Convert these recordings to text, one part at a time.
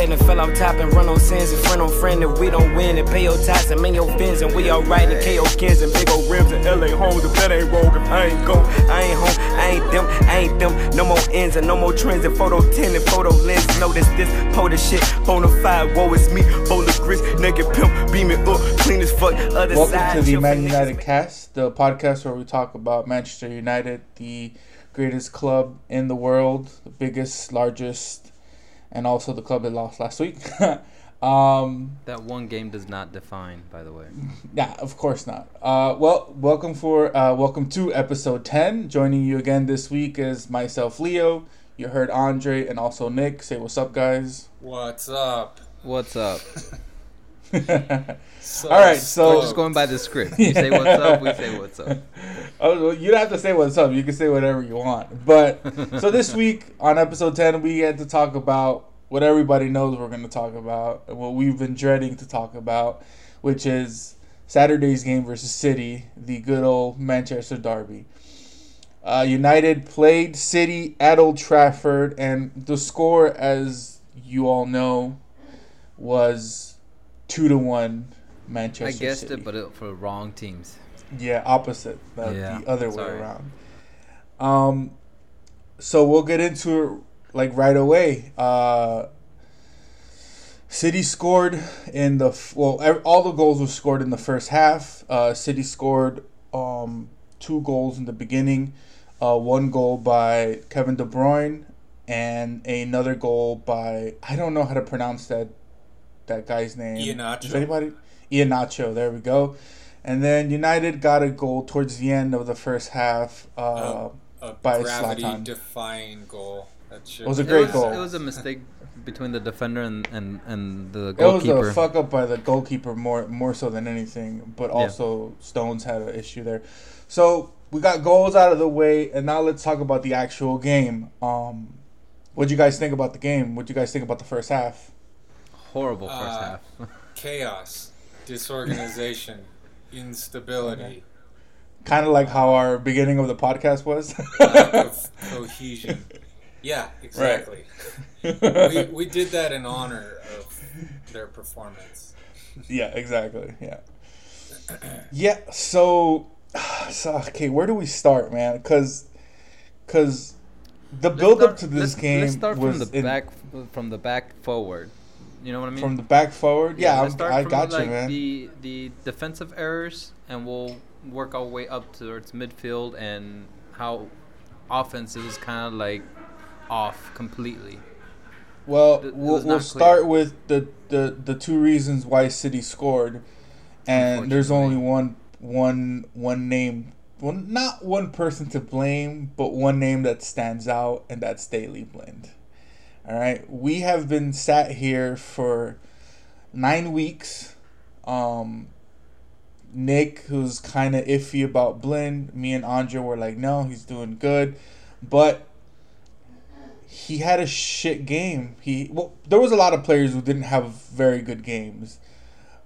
Bump my head and fell off top and run on sins and friend on friend if we don't win and pay your tax and make your fins and we alright and KO kins and big old rims and LA homes if that ain't if I ain't go I ain't home I ain't them I ain't them. No more ends and no more trends and photo 10 and photo lens. Notice this POTA shit bona fide woe is me. Bowl of grits naked pimp beam it up clean as fuck other Welcome side to the Man United cast, the podcast where we talk about Manchester United, the greatest club in the world, the biggest, largest, and also the club that lost last week. um, That one game does not define, by the way. yeah, of course not. Uh, well, welcome for uh, welcome to episode ten. Joining you again this week is myself, Leo. You heard Andre and also Nick. Say what's up, guys. What's up? What's up? So All right, so- We're just going by the script. You say what's up, we say what's up. Oh, well, you don't have to say what's up. You can say whatever you want. But so this week on episode ten, we had to talk about what everybody knows we're going to talk about, and what we've been dreading to talk about, which is Saturday's game versus City, the good old Manchester derby. Uh, United played City at Old Trafford, and the score, as you all know, was two to one. Manchester. I guessed City. it, but it, for the wrong teams. Yeah, opposite. The, Yeah, the other way around. Um, so we'll get into it like right away. Uh, City scored in the well. All the goals were scored in the first half. Uh, City scored um, two goals in the beginning. Uh, one goal by Kevin De Bruyne, and another goal by I don't know how to pronounce that that guy's name. Iheanacho. Does anybody? Iheanacho. There we go. And then United got a goal towards the end of the first half. Uh, Um, A by gravity Zlatan. defying goal. That should It was a It great was, goal. it was a mistake between the defender and, and, and the goalkeeper. it was goalkeeper. a fuck up by the goalkeeper more more so than anything, but also Stones had an issue there. So we got goals out of the way, and now let's talk about the actual game. Um, what do you guys think about the game? What do you guys think about the first half? Horrible first Uh, half. chaos, disorganization, instability, Kind of like how our beginning of the podcast was. lack of cohesion. Yeah, exactly. we, we did that in honor of their performance. Yeah, exactly. Yeah. Yeah. So, so okay, where do we start, man? Because, because the Let's build up to this let's, game Let's start was from the in- back from the back forward. You know what I mean? from the back forward. Yeah, start I got like you, man. the the defensive errors, and we'll work our way up towards midfield and how offense was kind of like off completely. Well, It- it we'll, we'll start with the, the the two reasons why City scored, and there's only one one one name, well, not one person to blame, but one name that stands out, and that's Daley Blind. All right, we have been sat here for nine weeks. Um, Nick, who's kind of iffy about Blind, me and Andre were like, no, he's doing good, but he had a shit game. He well, there was a lot of players who didn't have very good games,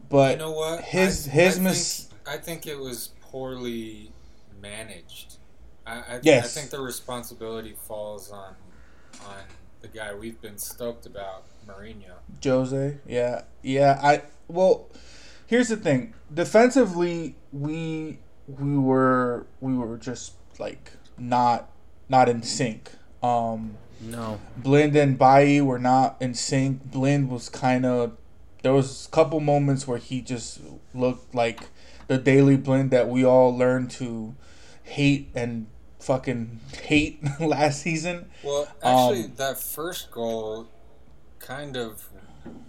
but You know what? his I, his I mis think, I think it was poorly managed. I, I, Yes. I think the responsibility falls on on the guy we've been stoked about, Mourinho. Jose, yeah, yeah. I well, here's the thing. Defensively, we we were we were just like not not in sync. Um, No, Blind and Bailly were not in sync. Blind was kind of there was a couple moments where he just looked like the daily blend that we all learned to hate and fucking hate last season. Well, actually, um, that first goal kind of,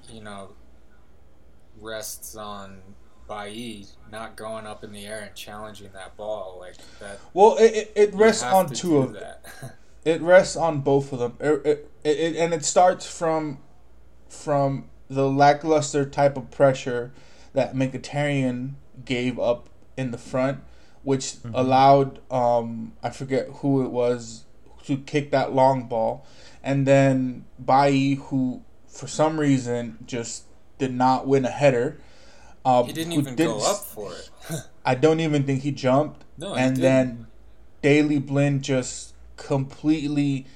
you know, rests on Bailly not going up in the air and challenging that ball like that. Well, it, it, rests on two of them. it rests on both of them. It, it, it, and it starts from from the lackluster type of pressure that Mkhitaryan gave up in the front, which mm-hmm. allowed um, I forget who it was to kick that long ball, and then Bailly, who for some reason just did not win a header. Uh, he didn't even did, go up for it. I don't even think he jumped. No, and then Daley Blind just completely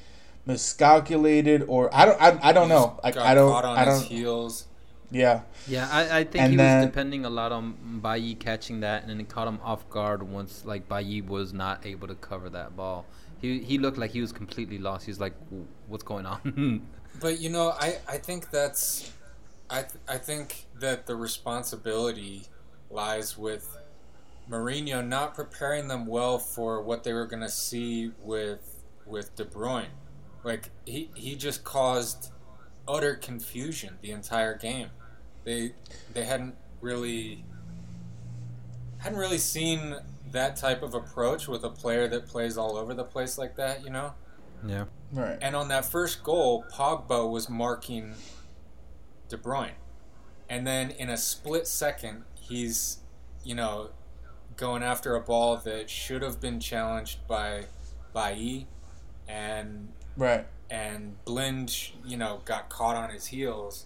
miscalculated, or I don't, I, I don't know. Like I don't, I don't. heels. Yeah. Yeah, I, I think and he then, was depending a lot on Bailly catching that, and then it caught him off guard once like Bailly was not able to cover that ball. He he looked like he was completely lost. He's like, "What's going on?" but you know, I I think that's, I th- I think that the responsibility lies with Mourinho not preparing them well for what they were going to see with with De Bruyne. Like he he just caused utter confusion the entire game. They they hadn't really hadn't really seen that type of approach with a player that plays all over the place like that, you know? Yeah. Right. And on that first goal, Pogba was marking De Bruyne. And then in a split second, he's, you know, going after a ball that should have been challenged by Bailly and right and Blind, you know, got caught on his heels,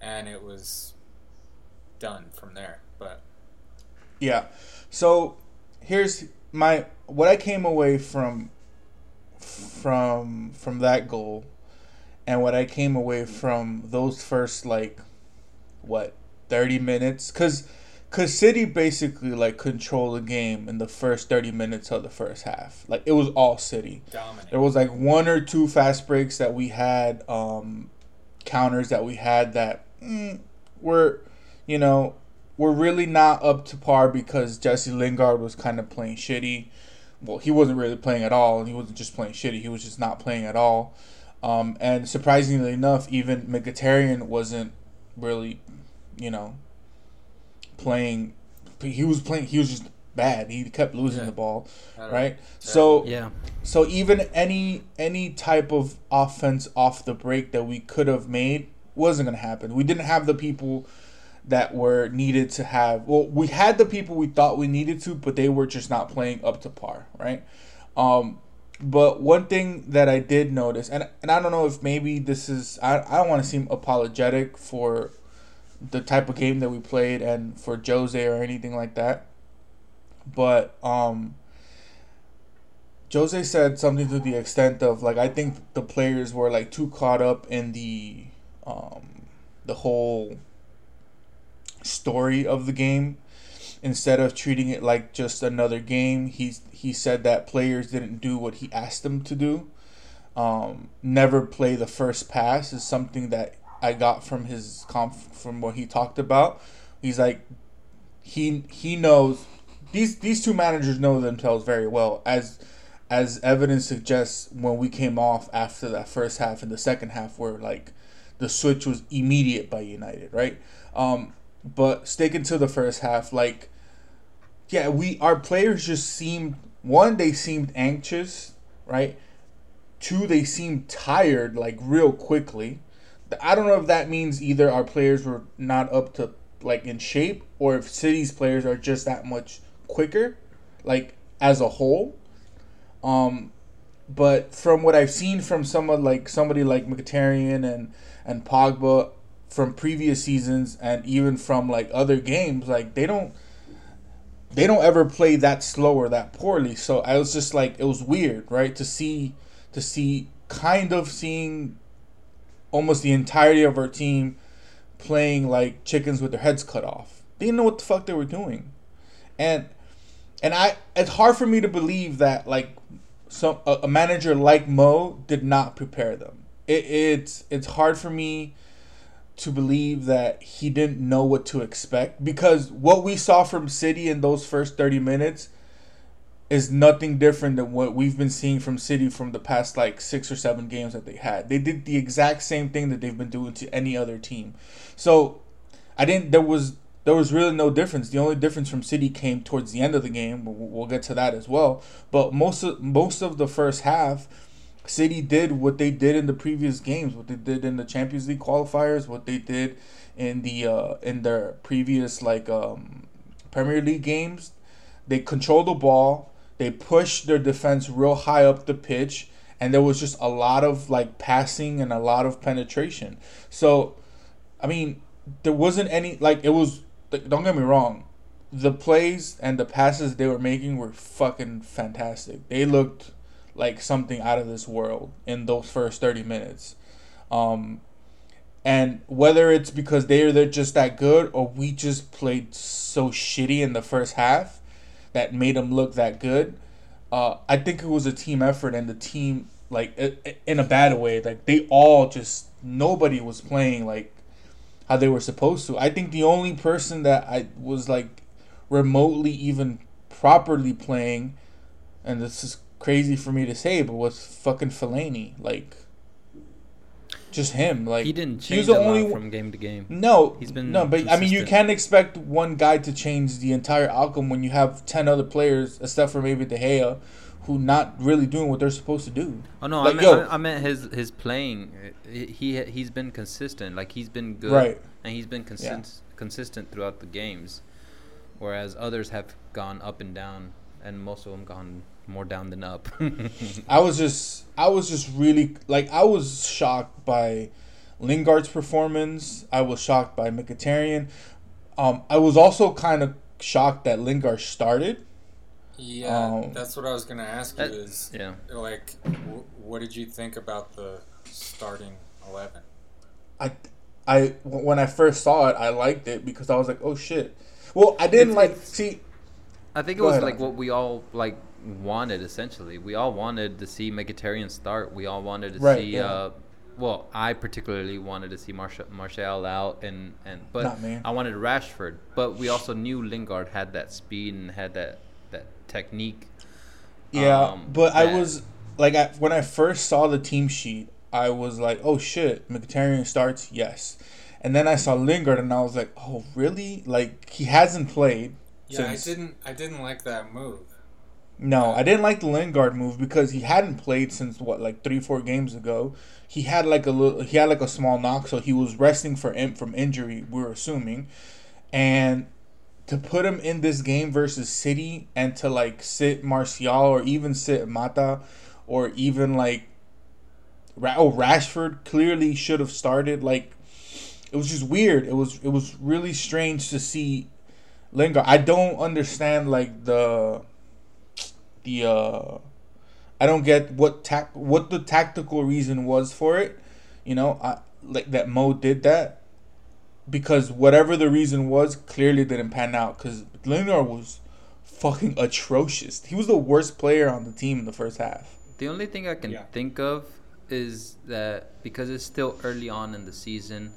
and it was done from there. But yeah, so here's my what I came away from from from that goal, and what I came away from those first like what thirty minutes, because Cause City basically like controlled the game in the first thirty minutes of the first half. Like it was all City. Dominant. There was like one or two fast breaks that we had, um, counters that we had that mm, were, you know, were really not up to par because Jesse Lingard was kind of playing shitty. Well, he wasn't really playing at all. and He wasn't just playing shitty. He was just not playing at all. Um, and surprisingly enough, even Mkhitaryan wasn't really, you know, playing. He was playing. He was just bad. He kept losing yeah. the ball, right? So yeah. So even any any type of offense off the break that we could have made wasn't gonna happen. We didn't have the people that were needed to have. Well, we had the people we thought we needed to, but they were just not playing up to par, right? Um, but one thing that I did notice, and and I don't know if maybe this is I I don't want to seem apologetic for the type of game that we played and for Jose or anything like that. But um Jose said something to the extent of like I think the players were like too caught up in the um the whole story of the game instead of treating it like just another game. He he said that players didn't do what he asked them to do. Um, never play the first pass is something that I got from his conf from what he talked about. He's like he he knows these these two managers know themselves very well as as evidence suggests when we came off after that first half and the second half where like the switch was immediate by United, right? Um, but sticking to the first half, like yeah, we our players just seemed one, they seemed anxious, right? Two, they seemed tired like real quickly. I don't know if that means either our players were not up to like in shape or if City's players are just that much quicker, like as a whole. Um, but from what I've seen from someone like somebody like Mkhitaryan and and Pogba from previous seasons and even from like other games, like they don't they don't ever play that slow or that poorly. So I was just like it was weird, right? To see to see kind of seeing almost the entirety of our team playing like chickens with their heads cut off. They didn't know what the fuck they were doing, and and I it's hard for me to believe that like some a, a manager like Mo did not prepare them. It, it's it's hard for me to believe that he didn't know what to expect because what we saw from City in those first 30 minutes is nothing different than what we've been seeing from City from the past like six or seven games that they had. They did the exact same thing that they've been doing to any other team. So I didn't. There was there was really no difference. The only difference from City came towards the end of the game. We'll get to that as well. But most of most of the first half, City did what they did in the previous games, what they did in the Champions League qualifiers, what they did in the uh, in their previous like um, Premier League games. They controlled the ball they pushed their defense real high up the pitch, and there was just a lot of like passing and a lot of penetration. So, I mean, there wasn't any like it was. Don't get me wrong, the plays and the passes they were making were fucking fantastic. They looked like something out of this world in those first 30 minutes. Um, and whether it's because they're they're just that good or we just played so shitty in the first half, that made them look that good. Uh, I think it was a team effort, and the team like in a bad way. Like they all just nobody was playing like how they were supposed to. I think the only person that I was like remotely even properly playing, and this is crazy for me to say, but was fucking Fellaini. Like just him. Like he didn't change he a only lot from game to game. No, he's been no, but consistent. I mean, you can't expect one guy to change the entire outcome when you have ten other players, except for maybe De Gea, who not really doing what they're supposed to do. Oh no, like, I, meant, I, I meant his his playing. He he's been consistent. Like he's been good, right? And he's been consistent yeah. consistent throughout the games, whereas others have gone up and down, and most of them gone more down than up. I was just I was just really like I was shocked by Lingard's performance. I was shocked by Mkhitaryan. Um, I was also kind of shocked that Lingard started. Yeah, um, that's what I was gonna ask you. Is yeah, like, w- what did you think about the starting eleven? I, I when I first saw it, I liked it because I was like, oh shit. Well, I didn't it's, like it's, see. I think it was ahead, like what we all like wanted essentially. We all wanted to see Mkhitaryan start. We all wanted to right, see. Yeah. Uh, well, I particularly wanted to see Martial, Martial out, and and but I wanted Rashford. But we also knew Lingard had that speed and had that that technique. Yeah, um, but I was like, I, when I first saw the team sheet, I was like, oh shit, Mkhitaryan starts, yes. And then I saw Lingard, and I was like, oh really? Like he hasn't played. Yeah, since... I didn't. I didn't like that move. No, I didn't like the Lingard move because he hadn't played since what like three four games ago. He had like a little, he had like a small knock, so he was resting for from injury. We are assuming, and to put him in this game versus City and to like sit Martial or even sit Mata or even like oh Rashford clearly should have started. Like it was just weird. It was it was really strange to see Lingard. I don't understand like the the uh I don't get what tac what the tactical reason was for it. You know, I like that Mo did that because whatever the reason was, clearly didn't pan out. Because Lingard was fucking atrocious. He was the worst player on the team in the first half. The only thing I can yeah. think of is that because it's still early on in the season,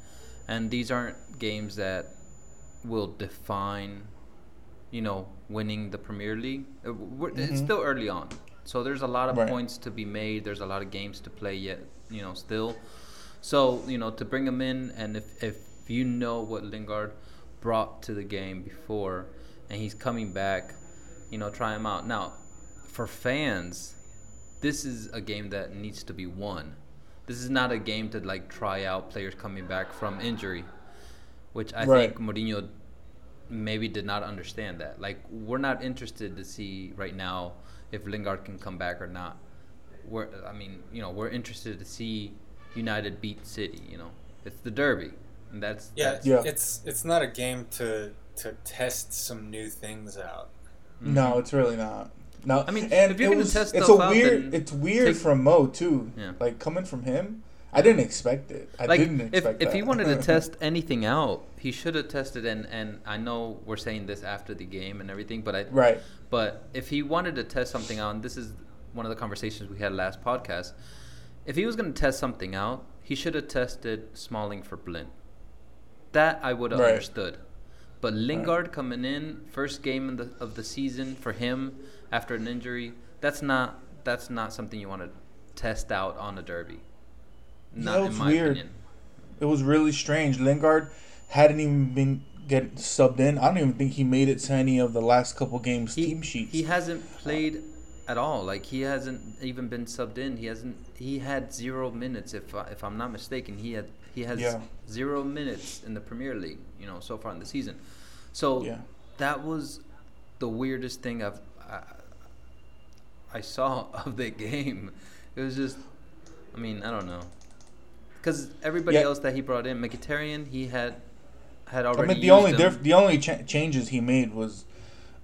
and these aren't games that will define, you know, winning the Premier League. Uh, mm-hmm. It's still early on, so there's a lot of right. points to be made. There's a lot of games to play yet, you know, still. So you know, to bring him in, and if if you know what Lingard brought to the game before, and he's coming back, you know, try him out. Now, for fans, this is a game that needs to be won. This is not a game to like try out players coming back from injury, which I right. think Mourinho maybe did not understand that. Like we're not interested to see right now if Lingard can come back or not. We're I mean, you know, we're interested to see United beat City, you know. It's the derby. And that's yeah, that's, yeah. It's it's not a game to to test some new things out. Mm-hmm. No, it's really not. No, I mean, and if you're it was, test it's a weird. It's weird take, from Mo too. Yeah. Like coming from him, I didn't expect it. I like, didn't expect if, that. If he wanted to test anything out, he should have tested. And and I know we're saying this after the game and everything, but I right. But if he wanted to test something out, and this is one of the conversations we had last podcast. If he was going to test something out, he should have tested Smalling for Blind. That I would have right. understood. But Lingard right. coming in, first game of the, of the season for him, after an injury. That's not that's not something you want to test out on a derby. Not it was weird. Opinion. It was really strange. Lingard hadn't even been get subbed in. I don't even think he made it to any of the last couple games he, team sheets. He hasn't played at all. Like he hasn't even been subbed in. He hasn't. He had zero minutes. If I, if I'm not mistaken, he had he has yeah. zero minutes in the Premier League. You know, so far in the season. So yeah. that was the weirdest thing I've I, I saw of the game. It was just, I mean, I don't know, because everybody yeah. else that he brought in, Mkhitaryan, he had had already. I mean, the only diff- the only ch- changes he made was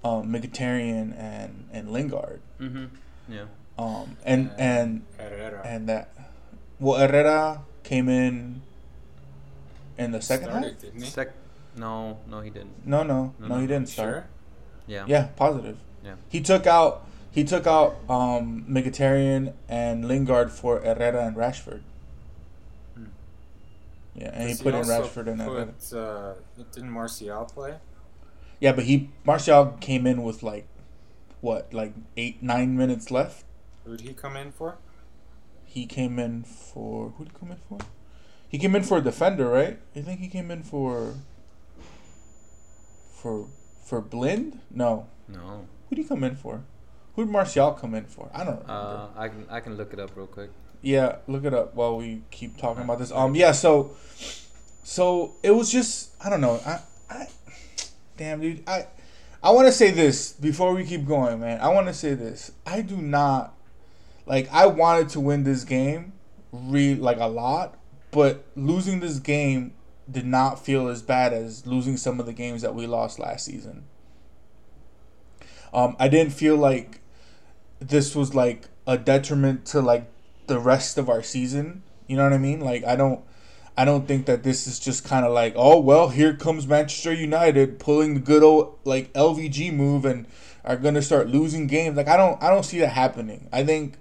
um, Mkhitaryan and and Lingard. Mm-hmm. Yeah. Um and and Herrera. and that well Herrera came in in the second Started, half. Didn't he? Sec- no, no, he didn't. No, no, no, no he didn't start. Sure? Yeah. Yeah, positive. Yeah. He took out he took out um, Mkhitaryan and Lingard for Herrera and Rashford. Yeah, and Does he put he in Rashford and put, uh, didn't Martial play? Yeah, but he Martial came in with like what, like eight nine minutes left. Who did he come in for? He came in for who did he come in for? He came in for a defender, right? I think he came in for for for Blind. No. No. Who did he come in for? Who did Martial come in for? I don't remember. Uh, I can I can look it up real quick. Yeah, look it up while we keep talking about this. Um, yeah, so so it was just I don't know. I I damn dude, I I want to say this before we keep going, man. I want to say this. I do not like. I wanted to win this game, re like a lot, but losing this game did not feel as bad as losing some of the games that we lost last season. Um, I didn't feel like this was like a detriment to like the rest of our season. You know what I mean? Like I don't I don't think that this is just kind of like, oh well, here comes Manchester United pulling the good old like LVG move and are gonna start losing games. Like I don't I don't see that happening. I think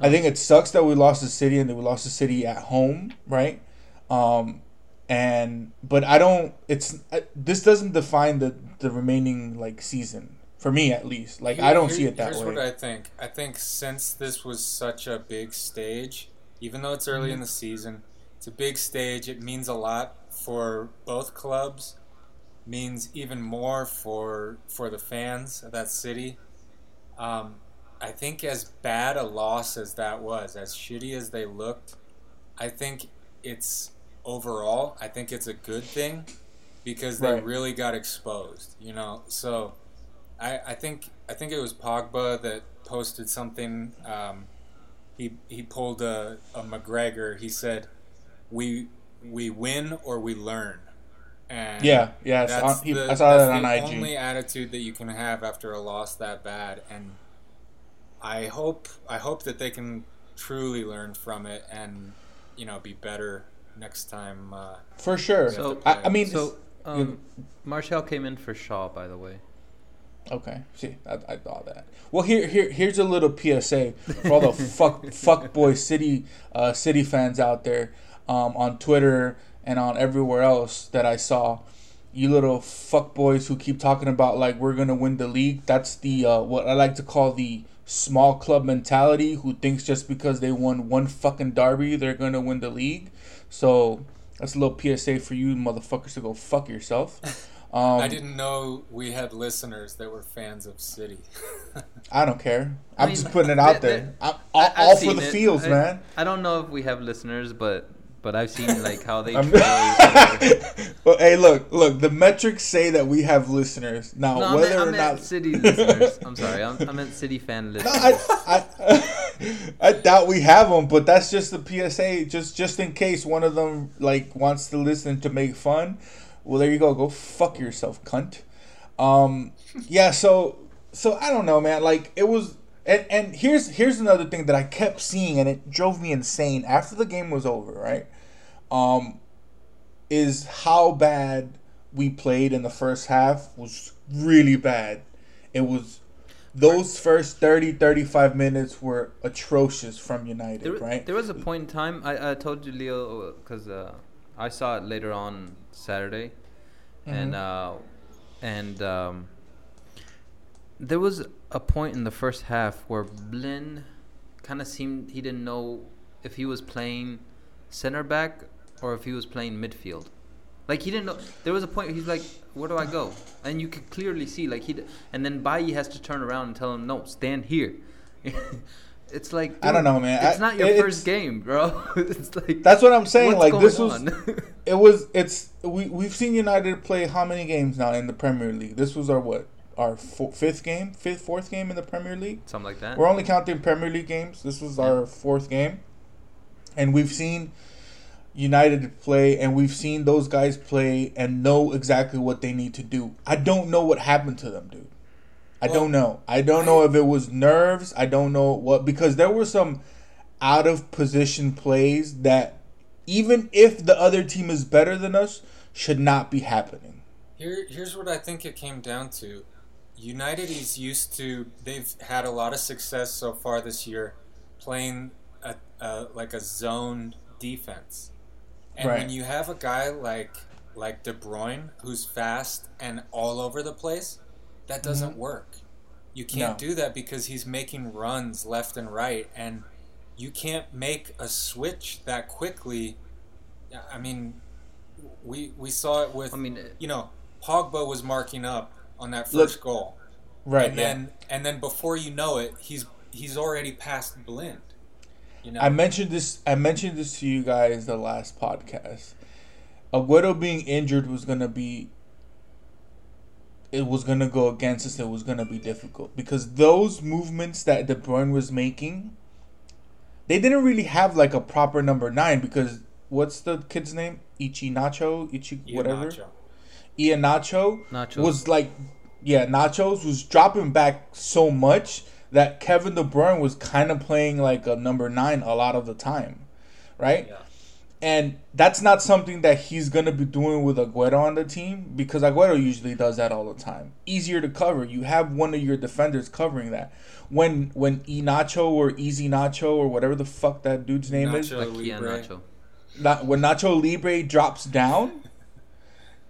I think it sucks that we lost the city and that we lost the city at home, right? Um, and but I don't. It's this doesn't define the the remaining like season for me at least. Like Here, I don't see it that here's way. Here's what I think. I think since this was such a big stage, even though it's early mm-hmm. in the season, it's a big stage. It means a lot for both clubs. Means even more for for the fans of that city. Um, I think as bad a loss as that was, as shitty as they looked, I think it's overall. I think it's a good thing because they right. really got exposed. You know, so I I think I think it was Pogba that posted something. Um, he he pulled a, a McGregor. He said we we win or we learn. And yeah, yeah, that's on, he, the, I saw that on IG. only attitude that you can have after a loss that bad, and I hope I hope that they can truly learn from it and you know be better next time. Uh, for sure. So I, I, mean, so um, Martial came in for Shaw, by the way. Okay, see, I, I thought that. Well, here, here, here's a little PSA for all the fuck, fuck boy city, uh, city fans out there um, on Twitter and on everywhere else that I saw. You little fuck boys who keep talking about like we're gonna win the league. That's the uh, what I like to call the small club mentality. Who thinks just because they won one fucking derby they're gonna win the league. So that's a little PSA for you motherfuckers to go fuck yourself. Um, I didn't know we had listeners that were fans of City. I don't care. I'm I mean, just putting it out there. I'm all, all for the it. fields, I, man. I don't know if we have listeners, but but I've seen like how they. well, hey, look, look. The metrics say that we have listeners now. No, whether I meant, or not, city listeners. I'm sorry, I'm, I meant city fan listeners. No, I, I, I doubt we have them, but that's just the PSA, just just in case one of them like wants to listen to make fun. Well, there you go. Go fuck yourself, cunt. Um, yeah. So so I don't know, man. Like it was and and here's here's another thing that I kept seeing and it drove me insane after the game was over, right? Um is how bad we played in the first half was really bad. It was those first 30 35 minutes were atrocious from United, there, right? There was a point in time I, I told you Leo cuz uh, I saw it later on Saturday. Mm-hmm. And uh and um there was a point in the first half where Blind kind of seemed he didn't know if he was playing center back or if he was playing midfield. Like he didn't know. There was a point he's like, "Where do I go?" And you could clearly see like he. And then Bailly has to turn around and tell him, "No, stand here." it's like dude, I don't know, man. It's I, not your first game, bro. it's like that's what I'm saying. Like this was, it was. It's we we've seen United play how many games now in the Premier League? This was our what our fifth game, fifth fourth game in the Premier League. Something like that. We're only counting Premier League games. This was yeah. our fourth game, and we've seen United play, and we've seen those guys play and know exactly what they need to do. I don't know what happened to them, dude. I well, don't know. I don't know if it was nerves. I don't know what because there were some out of position plays that even if the other team is better than us should not be happening. Here here's what I think it came down to. United is used to they've had a lot of success so far this year playing a, a like a zoned defense. And right. when you have a guy like like De Bruyne who's fast and all over the place, that doesn't mm-hmm. work. You can't no. do that because he's making runs left and right and you can't make a switch that quickly. I mean, we we saw it with I mean, you know, Pogba was marking up on that first look, goal. Right. And yeah. then and then before you know it, he's he's already past Blind. You know? I mentioned this. I mentioned this to you guys the last podcast. Aguero being injured was gonna be. It was gonna go against us. It was gonna be difficult because those movements that De Bruyne was making, they didn't really have like a proper number nine because what's the kid's name? Ichi Nacho, Ichi whatever. Ian Nacho, Nacho was like, yeah, Nachos was dropping back so much that Kevin De Bruyne was kind of playing like a number nine a lot of the time, right? Yeah. And that's not something that he's gonna be doing with Aguero on the team because Aguero usually does that all the time. Easier to cover. You have one of your defenders covering that. When when Inacho or Easy Nacho or whatever the fuck that dude's name Nacho is, like Nacho. Not, when Nacho Libre drops down,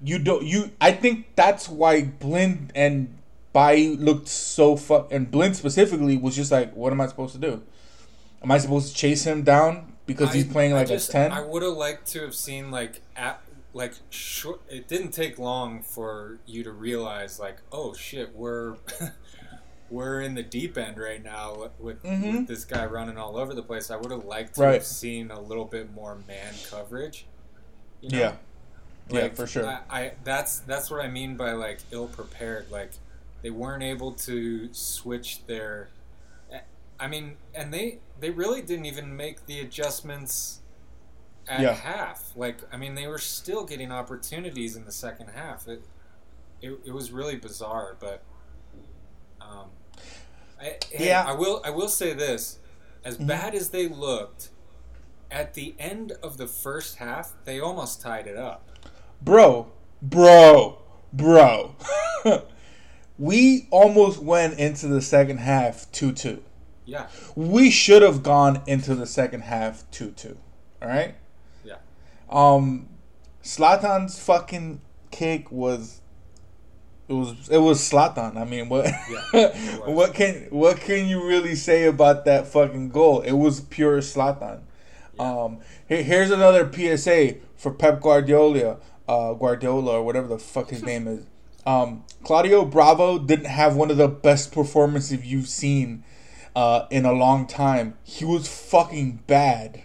you don't you. I think that's why Blind and Bailly looked so fuck, and Blind specifically was just like, what am I supposed to do? Am I supposed to chase him down because I, he's playing like just, a ten? I would have liked to have seen like at like short. It didn't take long for you to realize like, oh shit, we're. we're in the deep end right now with, mm-hmm. with, this guy running all over the place. I would have liked to right. have seen a little bit more man coverage. You know? Yeah, like, yeah, for sure. I, I, that's that's what I mean by like ill prepared. Like they weren't able to switch their. I mean, and they they really didn't even make the adjustments at yeah. half. Like, I mean, they were still getting opportunities in the second half. It it, it was really bizarre, but um, I, yeah, I will I will say this: as mm-hmm. bad as they looked, at the end of the first half, they almost tied it up. Bro, bro, bro. we almost went into the second half 2 2. Yeah. We should have gone into the second half 2 2. All right? Yeah. Um, Zlatan's fucking kick was. It was it was Zlatan. I mean, what yeah, what can what can you really say about that fucking goal? It was pure Zlatan. Yeah. Um, here, here's another PSA for Pep Guardiola, uh, Guardiola or whatever the fuck his name is. Um, Claudio Bravo didn't have one of the best performances you've seen uh, in a long time. He was fucking bad.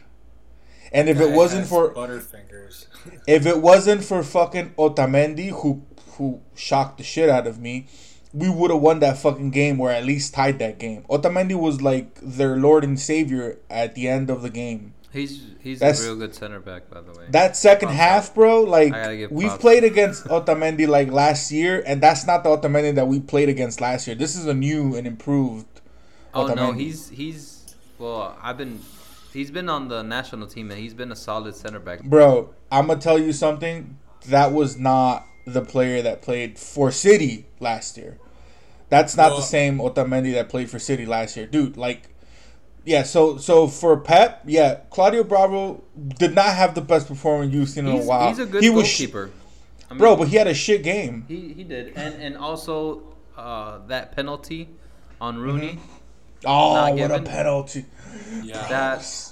And if it wasn't for Butterfingers, if it wasn't for fucking Otamendi who who shocked the shit out of me, we would have won that fucking game or at least tied that game. Otamendi was like their lord and savior at the end of the game. He's he's That's, a real good center back, by the way. That second half, bro, like we've played against Otamendi like last year, and that's not the Otamendi that we played against last year. This is a new and improved. Oh no, he's he's well, I've been he's been on the national team and he's been a solid center back. Bro, I'm gonna tell you something. That was not the player that played for City last year. That's not well, the same Otamendi that played for City last year, dude. Like yeah, so so for Pep, yeah, Claudio Bravo did not have the best performance you've seen in a while. He's a good he goalkeeper. Was, I mean, bro, but he had a shit game. He he did, and and also uh, that penalty on Rooney. Mm-hmm. Oh, what given, a penalty! Yeah, that.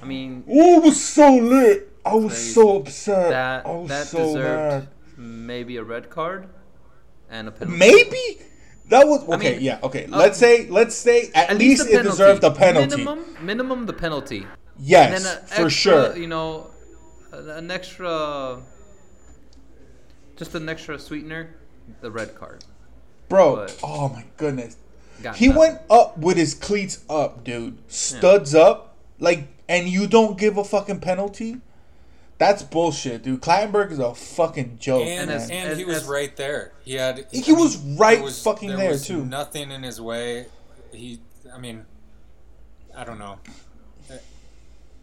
I mean, oh, it was so lit. I was crazy. so upset. That, I was that so deserved mad. maybe a red card and a penalty. Maybe that was okay. I mean, yeah, okay. Uh, let's say let's say at, at least, least it deserved a penalty. Minimum, minimum the penalty. Yes, for extra, sure. You know, an extra, just an extra sweetener, the red card. Bro, but oh my goodness, he nothing. went up with his cleats up, dude. Studs yeah. up, like, and you don't give a fucking penalty. That's bullshit, dude. Clattenburg is a fucking joke. And, man. and as, he was as, right there. He had. He I was mean, right was, fucking there, there too. Nothing in his way. He. I mean, I don't know.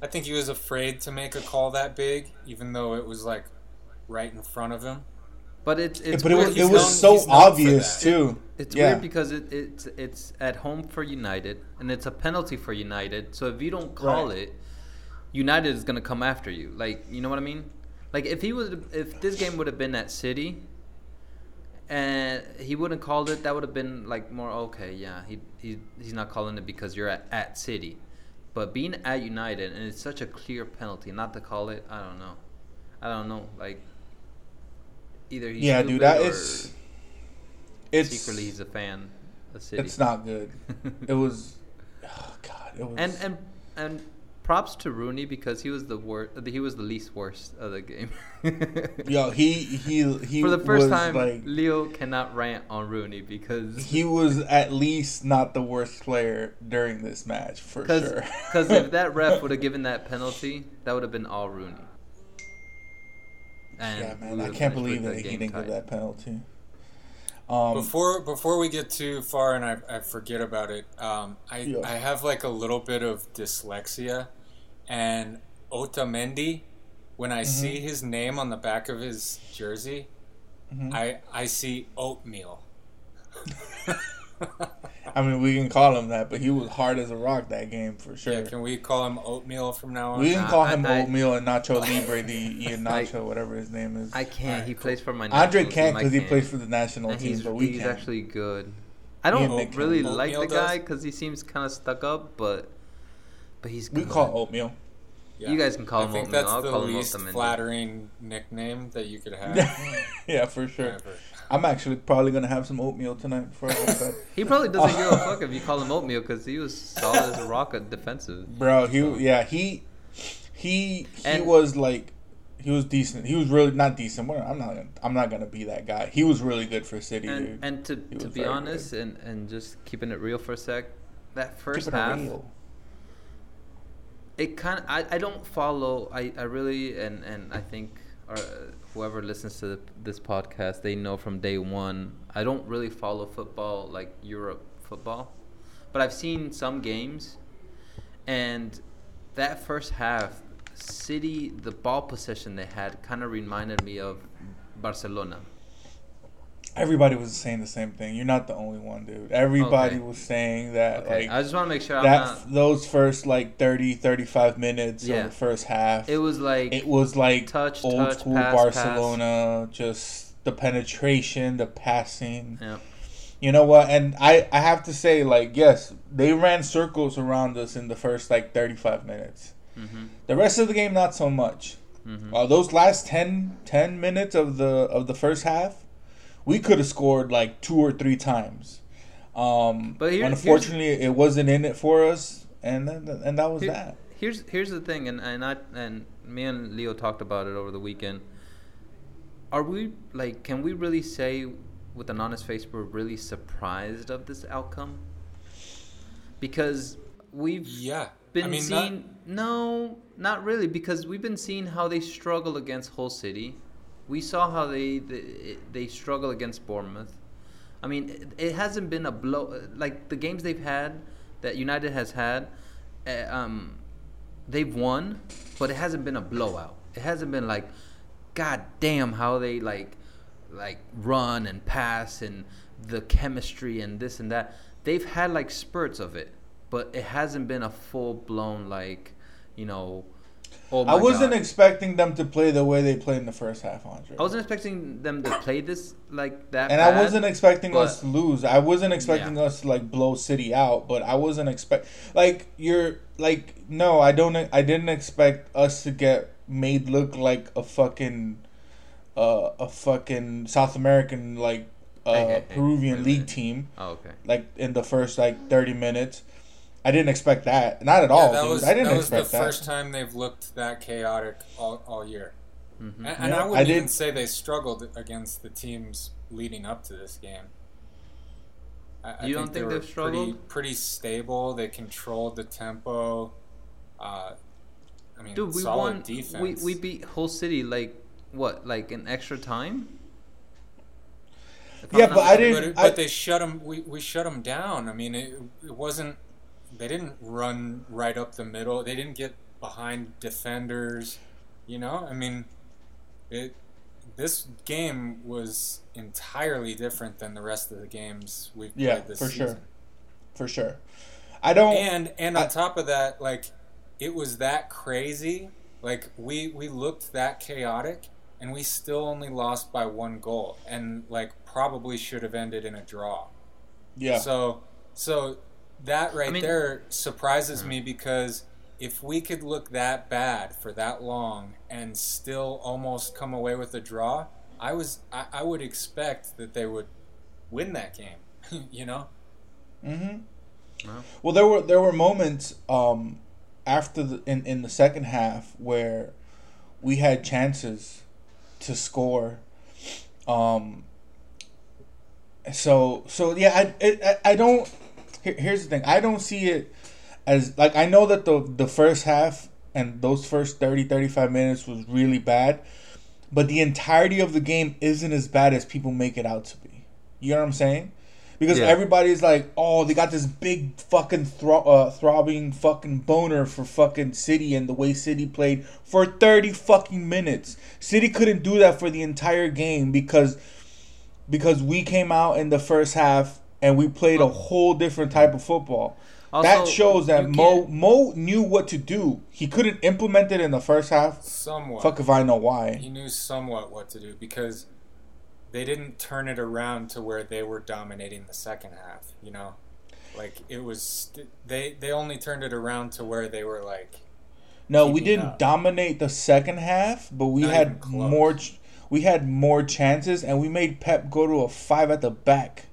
I think he was afraid to make a call that big, even though it was like right in front of him. But it's, it's but it was, it was known, so obvious too. It's yeah. weird because it, it's it's at home for United and it's a penalty for United. So if you don't call right. it, United is gonna come after you. Like you know what I mean? Like if he was if this game would have been at City and he wouldn't called it, that would have been like more okay. Yeah, he he he's not calling it because you're at, at City. But being at United and it's such a clear penalty not to call it, I don't know. I don't know. Like either he's yeah, dude, that is. It's secretly he's a fan of City. It's not good. it was, oh god, it was. And and and props to Rooney because he was the worst. He was the least worst of the game. Yo, he he he. For the first time, like, Leo cannot rant on Rooney because he was at least not the worst player during this match for Cause, sure. Because if that ref would have given that penalty, that would have been all Rooney. And yeah, man, I can't believe that he didn't get that penalty. Um, before before we get too far and I, I forget about it, um, I yeah. I have like a little bit of dyslexia, and Otamendi, when I mm-hmm. see his name on the back of his jersey, mm-hmm. I I see oatmeal. I mean, we can call him that, but he was hard as a rock that game for sure. Yeah, can we call him Oatmeal from now on? We can call him I, Oatmeal and Nacho Libre, the Ian Nacho, whatever his name is. I can't. Right, he cool. plays for my. Andre can't because he plays for the national and team, but we he's can. actually good. I don't really like the guy because he seems kind of stuck up, but but he's. Good. We call Oatmeal. Yeah. You guys can call I him think Oatmeal. that's I'll the call least flattering nickname that you could have. yeah, for sure. I'm actually probably gonna have some oatmeal tonight before I go to bed. he probably doesn't give a fuck if you call him oatmeal because he was solid as a rock at defensive. Bro, he so. yeah he he he and, was like he was decent. He was really not decent. I'm not. I'm not gonna be that guy. He was really good for City, and, dude. And to, to be honest, good. and and just keeping it real for a sec, that first keeping half, it, kind of I, I don't follow. I, I really and and I think our, whoever listens to this podcast, they know from day one. I don't really follow football like Europe football, but I've seen some games, and that first half, City, the ball possession they had kind of reminded me of Barcelona. Everybody was saying the same thing. You're not the only one, dude. Everybody okay. was saying that. Okay. Like, I just want to make sure that not... those first like 30, 35 minutes yeah. of the first half. It was like it was like touch, old touch, school pass, Barcelona. Pass. Just the penetration, the passing. Yeah. You know what? And I I have to say like yes, they ran circles around us in the first like 35 minutes. Mm-hmm. The rest of the game not so much. Mm-hmm. Uh, those last 10, 10 minutes of the of the first half we could have scored like two or three times. Um, but here, unfortunately, it wasn't in it for us, and and that was here, that. Here's here's the thing, and and I and me and Leo talked about it over the weekend. Are we like? Can we really say, with an honest face, we're really surprised of this outcome? Because we've yeah been I mean, seeing not... no, not really, because we've been seeing how they struggle against Hull City we saw how they they, they struggle against Bournemouth. I mean, it, it, hasn't been a blow like the games they've had that United has had. Uh, um, they've won, but it hasn't been a blowout. It hasn't been like, god damn, how they like like run and pass and the chemistry and this and that. They've had like spurts of it, but it hasn't been a full blown like, you know, Oh I wasn't God. expecting them to play the way they played in the first half, Andre. I wasn't expecting them to play this like that. And bad, I wasn't expecting us to lose. I wasn't expecting yeah. us to like blow City out, but I wasn't expect like you're like no, I don't. I didn't expect us to get made look like a fucking uh, a fucking South American like uh, hey, hey, Peruvian hey, league team. Oh, okay. Like in the first like thirty minutes. I didn't expect that. Not at yeah, all. That was, I didn't that expect was the that. first time they've looked that chaotic all, all year. Mm-hmm. And, and yeah, I wouldn't I even say they struggled against the teams leading up to this game. I, I you don't think, they they've struggled? Pretty, pretty, stable. They controlled the tempo. Uh, I mean, Dude, we won. Defense. We we beat Hull City like what, like an extra time? yeah, but I didn't. But, but, they shut them. We, we shut them down. I mean, it, it wasn't they didn't run right up the middle. They didn't get behind defenders. You know, I mean, it. This game was entirely different than the rest of the games we've yeah, played this for season. sure, for sure. I don't. And and on I, top of that, like it was that crazy. Like we we looked that chaotic, and we still only lost by one goal, and like probably should have ended in a draw. Yeah. So so that right I mean, there surprises me because if we could look that bad for that long and still almost come away with a draw, I was I, I would expect that they would win that game. you know. Mhm. Well, there were there were moments um, after the in, in the second half where we had chances to score. Um, so so yeah, I I, I don't here, here's the thing. I don't see it as like I know that the the first half and those first 30 35 minutes was really bad, but the entirety of the game isn't as bad as people make it out to be. You know what I'm saying? Because yeah. everybody's like, "Oh, they got this big fucking thro- uh, throbbing fucking boner for fucking City and the way City played for 30 fucking minutes. City couldn't do that for the entire game because because we came out in the first half and we played a oh. whole different type of football. Also, that shows that Mo Mo knew what to do. He couldn't implement it in the first half. Somewhat. Fuck if I know why. He knew somewhat what to do because they didn't turn it around to where they were dominating the second half. You know, like it was they they only turned it around to where they were like. No, we didn't up. dominate the second half, but we Not had more. We had more chances, and we made Pep go to a five at the back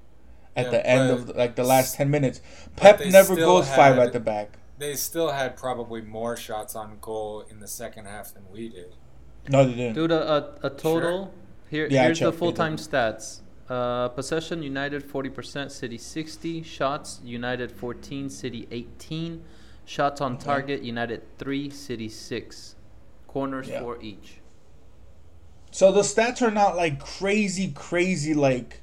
at yeah, the end of like the last 10 minutes. Pep never goes had, five at the back. They still had probably more shots on goal in the second half than we did. No, they didn't. Dude, a, a, a total. Sure. Here, yeah, here's the full time stats. Uh, possession United 40%, City 60. Shots United 14, City 18. Shots on okay. target United 3, City 6. Corners yeah. 4 each. So the stats are not like crazy, crazy like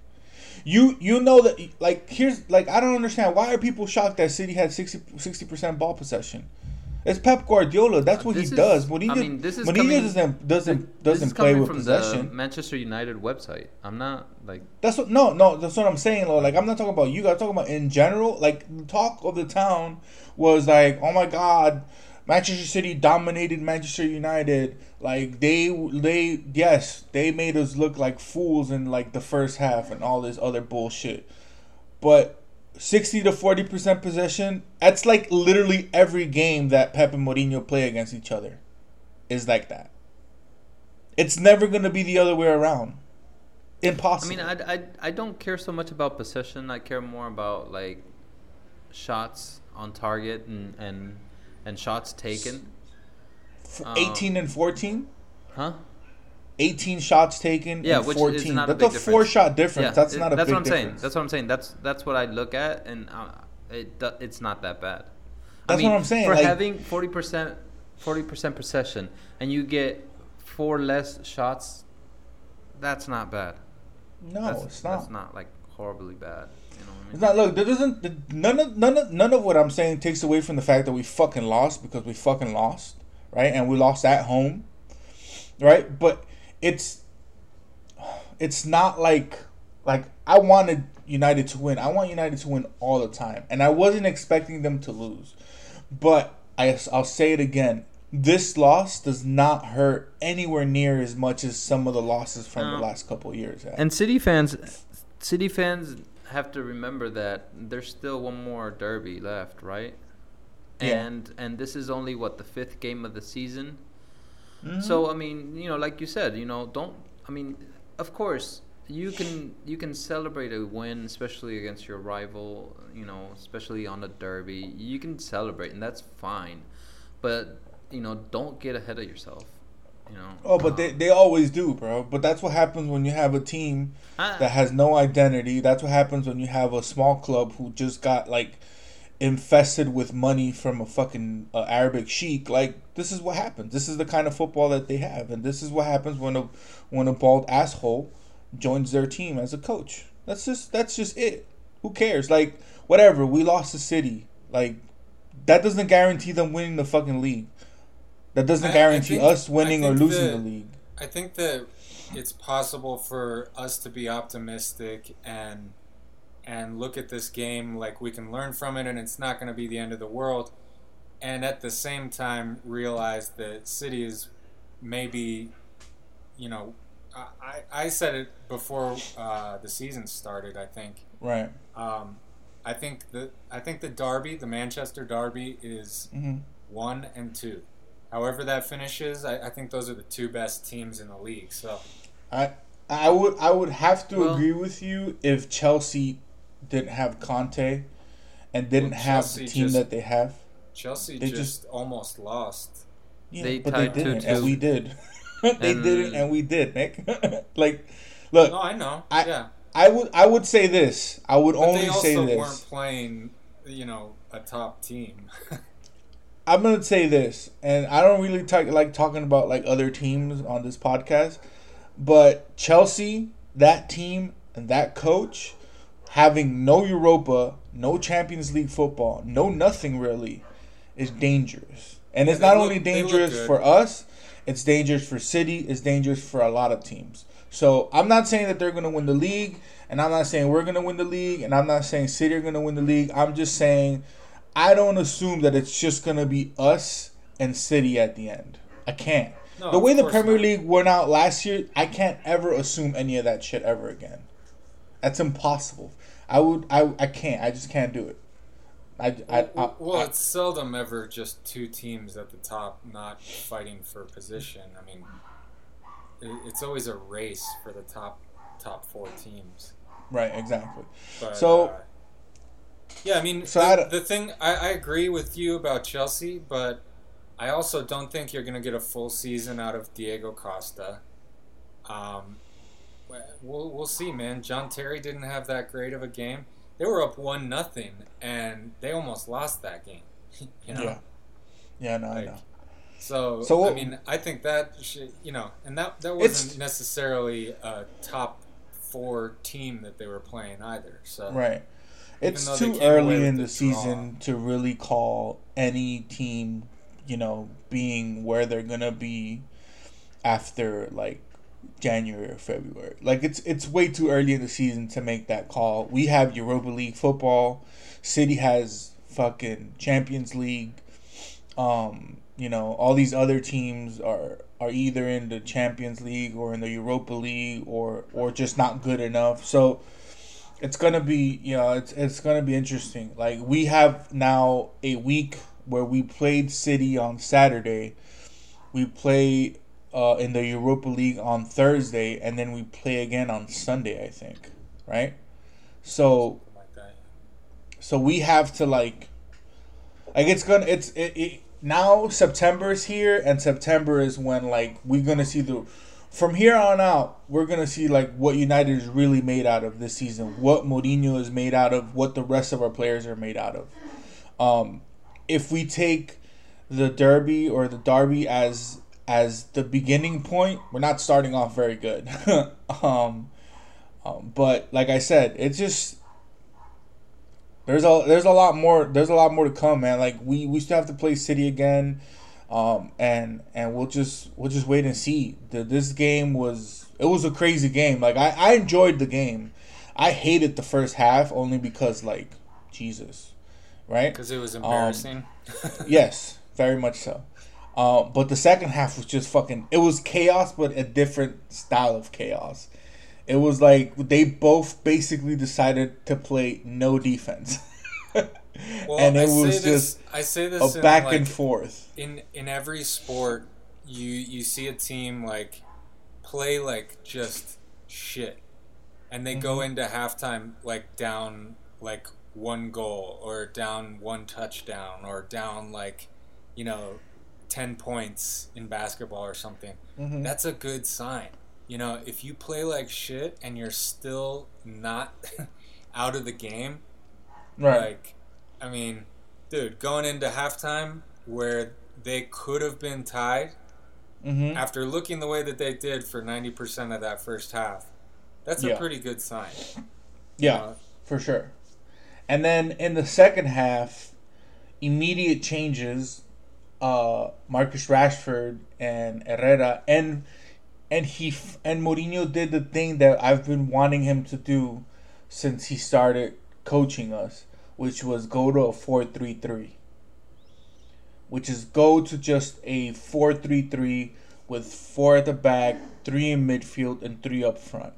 you you know that like here's like I don't understand why are people shocked that City had 60 percent ball possession. It's Pep Guardiola. That's what he is, does. When he I mean, this is when coming, he doesn't doesn't doesn't play with possession. Manchester United website. I'm not like that's what no no that's what I'm saying. Lord. Like I'm not talking about you. I'm talking about in general. Like talk of the town was like, oh my god, Manchester City dominated Manchester United. Like they they yes, they made us look like fools in like the first half and all this other bullshit. But 60 to 40% possession, that's like literally every game that Pep and Mourinho play against each other is like that. It's never going to be the other way around. Impossible. I mean, I, I, I don't care so much about possession. I care more about like shots on target and, and and shots taken. Um, 18 and 14? Huh? 18 shots taken yeah, which 14. Is not that's a, a four shot difference. Yeah, that's not a that's big what I'm difference. saying. That's what I'm saying. That's that's what I look at and uh, it it's not that bad. That's I mean, what I'm saying. For like, having 40% 40% possession and you get four less shots, that's not bad. No, that's, it's not. That's not like horribly bad. It's not. Look, there doesn't. None of none of none of what I'm saying takes away from the fact that we fucking lost because we fucking lost, right? And we lost at home, right? But it's it's not like like I wanted United to win. I want United to win all the time, and I wasn't expecting them to lose. But I I'll say it again. this loss does not hurt anywhere near as much as some of the losses from the last couple of years. Have. And City fans, City fans have to remember that there's still one more derby left, right? Yeah. And and this is only what the fifth game of the season. Mm-hmm. So I mean, you know, like you said, you know, don't. I mean, of course, you can you can celebrate a win, especially against your rival. You know, especially on a derby, you can celebrate, and that's fine. But you know, don't get ahead of yourself. You know. Oh, but they they always do, bro. But that's what happens when you have a team ah. that has no identity. That's what happens when you have a small club who just got like infested with money from a fucking uh, Arabic sheik. Like this is what happens. This is the kind of football that they have, and this is what happens when a when a bald asshole joins their team as a coach. That's just that's just it. Who cares? Like whatever. We lost the city. Like that doesn't guarantee them winning the fucking league. That doesn't guarantee think, us winning or losing the league. I think that it's possible for us to be optimistic and and look at this game like we can learn from it and it's not going to be the end of the world and at the same time realize that City is maybe you know I, I said it before uh, the season started I think right um, I think the I think the Derby the Manchester Derby is mm-hmm. one and two however that finishes I, I think those are the two best teams in the league so I I would I would have to well, agree with you if Chelsea didn't have Conte and didn't well, have the team just, that they have. Chelsea they just, just almost lost. Yeah, they but they didn't, two, and we did. they and, didn't, and we did, Nick. like, look. No, I know. I, yeah. I would I would say this. I would but only say this. They weren't playing, you know, a top team. I'm gonna say this, and I don't really talk, like talking about like other teams on this podcast, but Chelsea, that team and that coach, having no Europa, no Champions League football, no nothing really, is dangerous. And it's not look, only dangerous for us, it's dangerous for City, it's dangerous for a lot of teams. So I'm not saying that they're going to win the league, and I'm not saying we're going to win the league, and I'm not saying City are going to win the league. I'm just saying I don't assume that it's just going to be us and City at the end. I can't. No, the way the Premier not. League went out last year, I can't ever assume any of that shit ever again. That's impossible. I would. I. I can't. I just can't do it. I. I, I well, it's seldom ever just two teams at the top not fighting for position. I mean, it's always a race for the top top four teams. Right. Exactly. But, so. Uh, yeah, I mean, so the, the thing I, I agree with you about Chelsea, but I also don't think you're going to get a full season out of Diego Costa. Um, we'll we'll see, man. John Terry didn't have that great of a game. They were up one nothing, and they almost lost that game. you know? Yeah. Yeah, no, like, I know. So, so I mean, I think that should, you know, and that that wasn't necessarily a top four team that they were playing either. So right, it's too early in the, the season to really call any team, you know, being where they're gonna be after like January or February. Like it's it's way too early in the season to make that call. We have Europa League football. City has fucking Champions League. Um, you know, all these other teams are are either in the Champions League or in the Europa League or or just not good enough. So it's gonna be you know it's it's gonna be interesting. Like we have now a week where we played City on Saturday. We play uh, in the Europa League on Thursday, and then we play again on Sunday, I think, right? So, so we have to like, like it's gonna it's it, it now September is here, and September is when like we're gonna see the from here on out, we're gonna see like what United is really made out of this season, what Mourinho is made out of, what the rest of our players are made out of. Um, if we take the derby or the derby as as the beginning point, we're not starting off very good. um, um, but like I said, it's just there's a there's a lot more there's a lot more to come, man. Like we we still have to play City again, um, and and we'll just we'll just wait and see. The, this game was it was a crazy game. Like I I enjoyed the game. I hated the first half only because like Jesus, right? Because it was embarrassing. Um, yes, very much so. Uh, but the second half was just fucking. It was chaos, but a different style of chaos. It was like they both basically decided to play no defense. well, and it I was just this, I say this a back like, and forth. In in every sport, you you see a team like play like just shit, and they mm-hmm. go into halftime like down like one goal or down one touchdown or down like you know 10 points in basketball or something mm-hmm. that's a good sign you know if you play like shit and you're still not out of the game right like i mean dude going into halftime where they could have been tied mm-hmm. after looking the way that they did for 90% of that first half that's yeah. a pretty good sign yeah uh, for sure and then in the second half, immediate changes. Uh, Marcus Rashford and Herrera and and he and Mourinho did the thing that I've been wanting him to do since he started coaching us, which was go to a four three three. Which is go to just a four three three with four at the back, three in midfield, and three up front.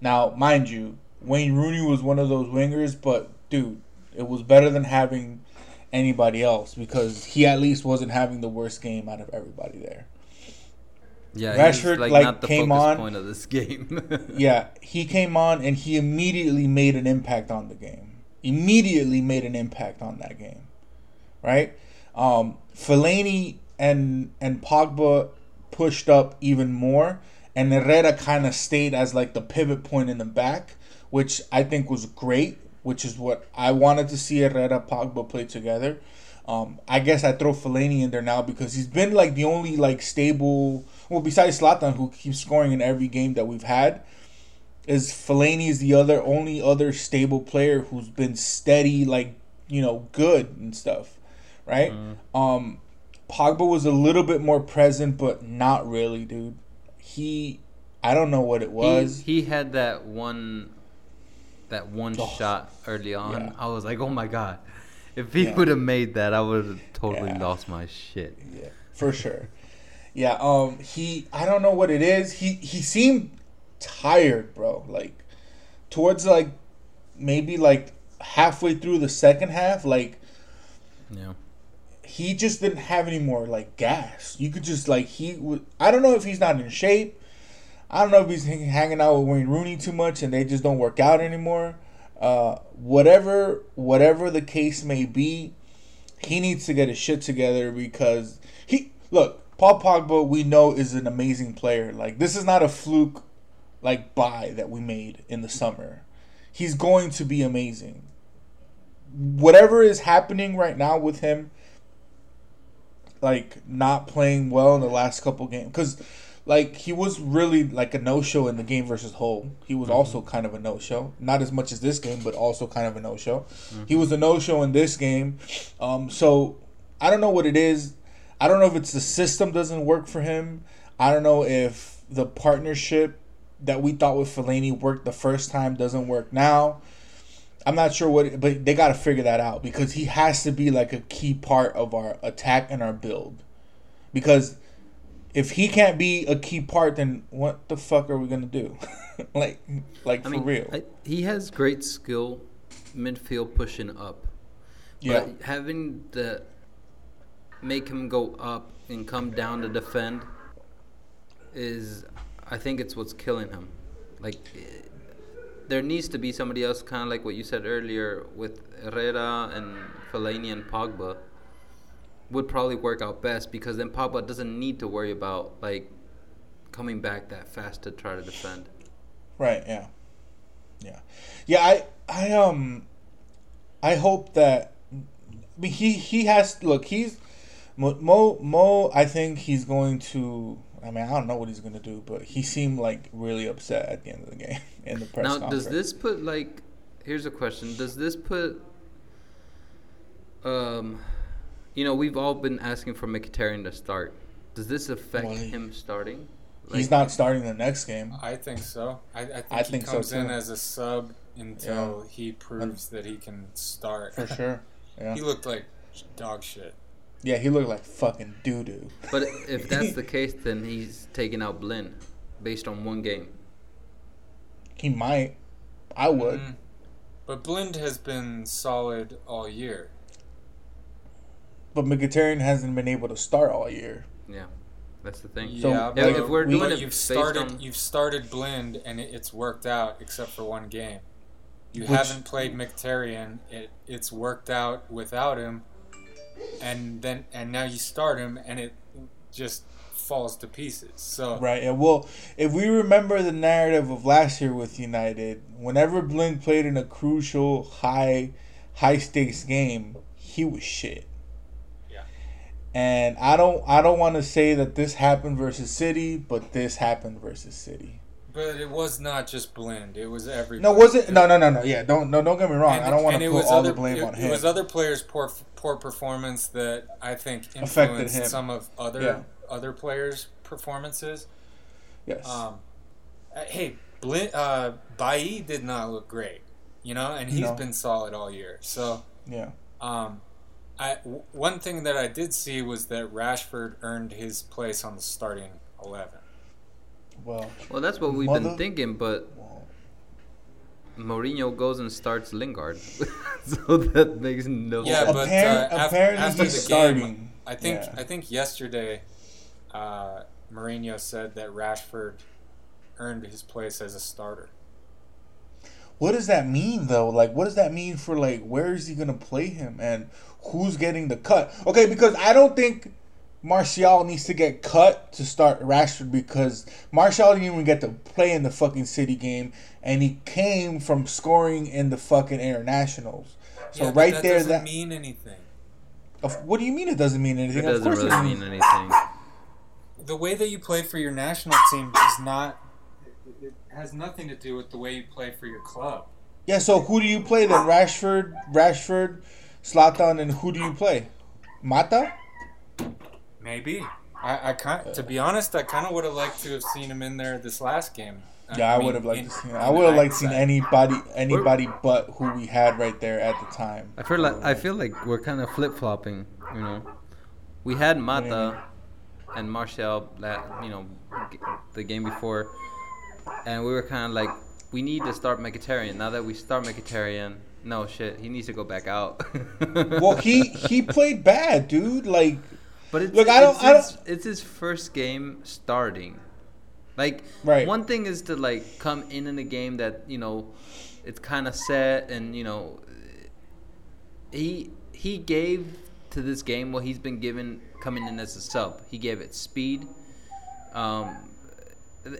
Now, mind you, Wayne Rooney was one of those wingers, but dude, it was better than having anybody else because he at least wasn't having the worst game out of everybody there. Yeah, Rashford like, like came on. Point of this game. yeah, he came on and he immediately made an impact on the game. Immediately made an impact on that game, right? Um, Fellaini and and Pogba pushed up even more, and Herrera kind of stayed as like the pivot point in the back, which I think was great which is what I wanted to see Herrera Pogba play together. Um, I guess I throw Fellaini in there now because he's been like the only like stable. Well, besides Zlatan, who keeps scoring in every game that we've had, is Fellaini is the other only other stable player who's been steady, like you know, good and stuff, right? Mm. Um, Pogba was a little bit more present, but not really, dude. He, I don't know what it was. He, he had that one that one oh, shot early on, yeah. I was like, oh my god. If he yeah. would have made that, I would have totally yeah. lost my shit. Yeah, for sure. Yeah, um, he, I don't know what it is. He, he seemed tired, bro. Like, towards like, maybe like halfway through the second half, like, yeah, he just didn't have any more like gas. You could just like he would. I don't know if he's not in shape. I don't know if he's hanging out with Wayne Rooney too much and they just don't work out anymore. Uh, whatever, whatever the case may be, he needs to get his shit together because he look. Paul Pogba, we know, is an amazing player. Like this is not a fluke, like buy that we made in the summer. He's going to be amazing. Whatever is happening right now with him, like not playing well in the last couple games, because like he was really like a no show in the game versus Hull. He was mm-hmm. also kind of a no show, not as much as this game, but also kind of a no show. Mm-hmm. He was a no show in this game, um, so I don't know what it is. I don't know if it's the system doesn't work for him. I don't know if the partnership that we thought with Fellaini worked the first time doesn't work now. I'm not sure what, but they got to figure that out because he has to be like a key part of our attack and our build. Because if he can't be a key part, then what the fuck are we gonna do? like, like I for mean, real. I, he has great skill, midfield pushing up. Yeah. But having the make him go up and come down to defend is, I think it's what's killing him. Like, there needs to be somebody else, kind of like what you said earlier with Herrera and Fellaini and Pogba would probably work out best because then Pogba doesn't need to worry about like coming back that fast to try to defend. Right. Yeah. Yeah. Yeah. I. I um. I hope that. I mean, he he has look. He's Mo Mo. I think he's going to. I mean, I don't know what he's going to do, but he seemed like really upset at the end of the game in the press now, conference. does this put like? Here's a question. Does this put? Um you know, we've all been asking for Mkhitaryan to start. Does this affect well, he, him starting? Like, he's not starting the next game. I think so. I, I think I he think comes so in as a sub until yeah. he proves that he can start. For sure. Yeah. he looked like dog shit. Yeah, he looked like fucking doo doo. But if that's the case, then he's taking out Blind based on one game. He might. I would. Mm. But Blind has been solid all year. But Mkhitaryan hasn't been able to start all year. Yeah, that's the thing. So, yeah, like, but, if we're but doing it you've started on- you've started Blind and it, it's worked out except for one game. You Which- haven't played Mkhitaryan. It it's worked out without him, and then and now you start him and it just falls to pieces. So Right. And well, if we remember the narrative of last year with United, whenever Blind played in a crucial high high stakes game, he was shit. Yeah. And I don't I don't want to say that this happened versus City, but this happened versus City. But it was not just Blind. It was everybody. No, was it? No, no, no, no. Yeah, don't no, don't get me wrong. And- I don't want to put all other, the blame it, on him. It was other players' poor poor performance that I think Affected influenced him. some of other Yeah. other players' performances. yes. Um, uh, hey, Blin, uh, Bailly did not look great, you know, and he's No. been solid all year. So, yeah. um, I w- one thing that I did see was that Rashford earned his place on the starting eleven. Well, Well, that's what we've Mother- been thinking, but well, Mourinho goes and starts Lingard, so that makes no Yeah, sense. but Appar- uh, af- apparently after he's the game, starting. I think Yeah. I think yesterday, uh, Mourinho said that Rashford earned his place as a starter. What does that mean though? Like, what does that mean for like where is he gonna play him and who's getting the cut? Okay, because I don't think Martial needs to get cut to start Rashford because Martial didn't even get to play in the fucking City game, and he came from scoring in the fucking internationals. So Yeah, but right that there, doesn't that mean anything. of, what do you mean it doesn't mean anything? It doesn't course really it mean anything. the way that you play for your national team is not it, it has nothing to do with the way you play for your club Yeah. So who do you play then? Rashford, Rashford, Zlatan, and who do you play? Mata. Maybe i, I kind to be honest i kind of would have liked to have seen him in there this last game Yeah, I, would have liked in- to see. on I would have liked to see hindsight. anybody, anybody but who we had right there at the time. I feel like I feel like we're kind of flip flopping. You know, we had Mata and Martial that you know the game before, and we were kind of like we need to start Mkhitaryan. Now that we start Mkhitaryan, no shit, he needs to go back out. Well, he he played bad, dude. Like, But it's, Look, I don't- it's, I his, it's his first game starting. Like, Right. one thing is to like come in in a game that you know, it's kind of set, and you know, he he gave to this game what he's been given coming in as a sub. He gave it speed. Um,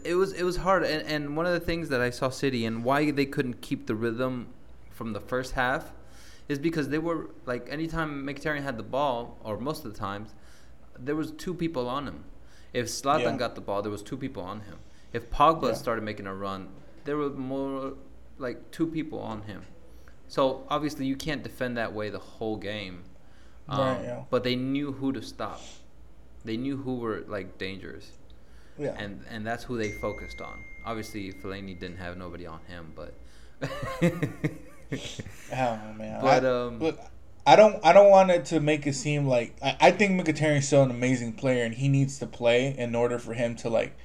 it was it was hard, and, and one of the things that I saw City and why they couldn't keep the rhythm from the first half is because they were like anytime Mkhitaryan had the ball, or most of the times, there was two people on him. If Zlatan Yeah. got the ball, there was two people on him. If Pogba Yeah. started making a run, there were more like two people on him. So obviously you can't defend that way the whole game. Um, Right, yeah. But they knew who to stop. They knew who were like dangerous, yeah, and and that's who they focused on. Obviously, Fellaini didn't have nobody on him, but. I man. But, I, um, look, I don't, I don't want it to make it seem like I, I think Mkhitaryan's still an amazing player, and he needs to play in order for him to like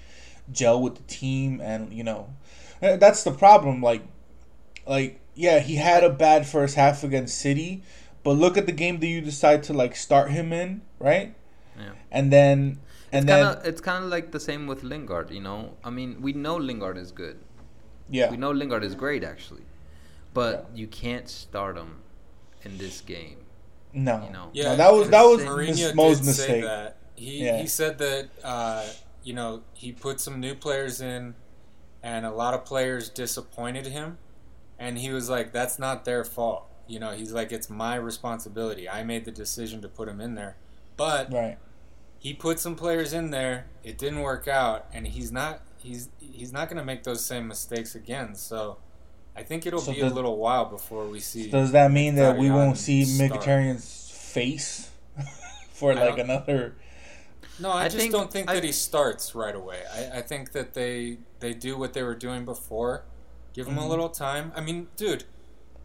gel with the team, and you know, uh, that's the problem. Like, like yeah, he had a bad first half against City, but look at the game that you decide to like start him in, right? Yeah. And then, and it's then, kind of it's kind of like the same with Lingard, you know. I mean, we know Lingard is good. yeah, We know Lingard is great actually, but you can't start him in this game. no, you know. Yeah, no, that was that was Mourinho did Mo's say mistake. that. He Yeah. he said that uh, you know he put some new players in, and a lot of players disappointed him, and he was like, "That's not their fault." You know, he's like, "It's my responsibility. I made the decision to put him in there." But Right. he put some players in there. It didn't work out, and he's not he's he's not going to make those same mistakes again. So. I think it'll So be does- a little while before we see. Does that mean that we won't see start. Mkhitaryan's face for like another? No, I, I just think- don't think I- that he starts right away. I, I think that they they do what they were doing before. Give him a Mhm. little time. I mean, dude,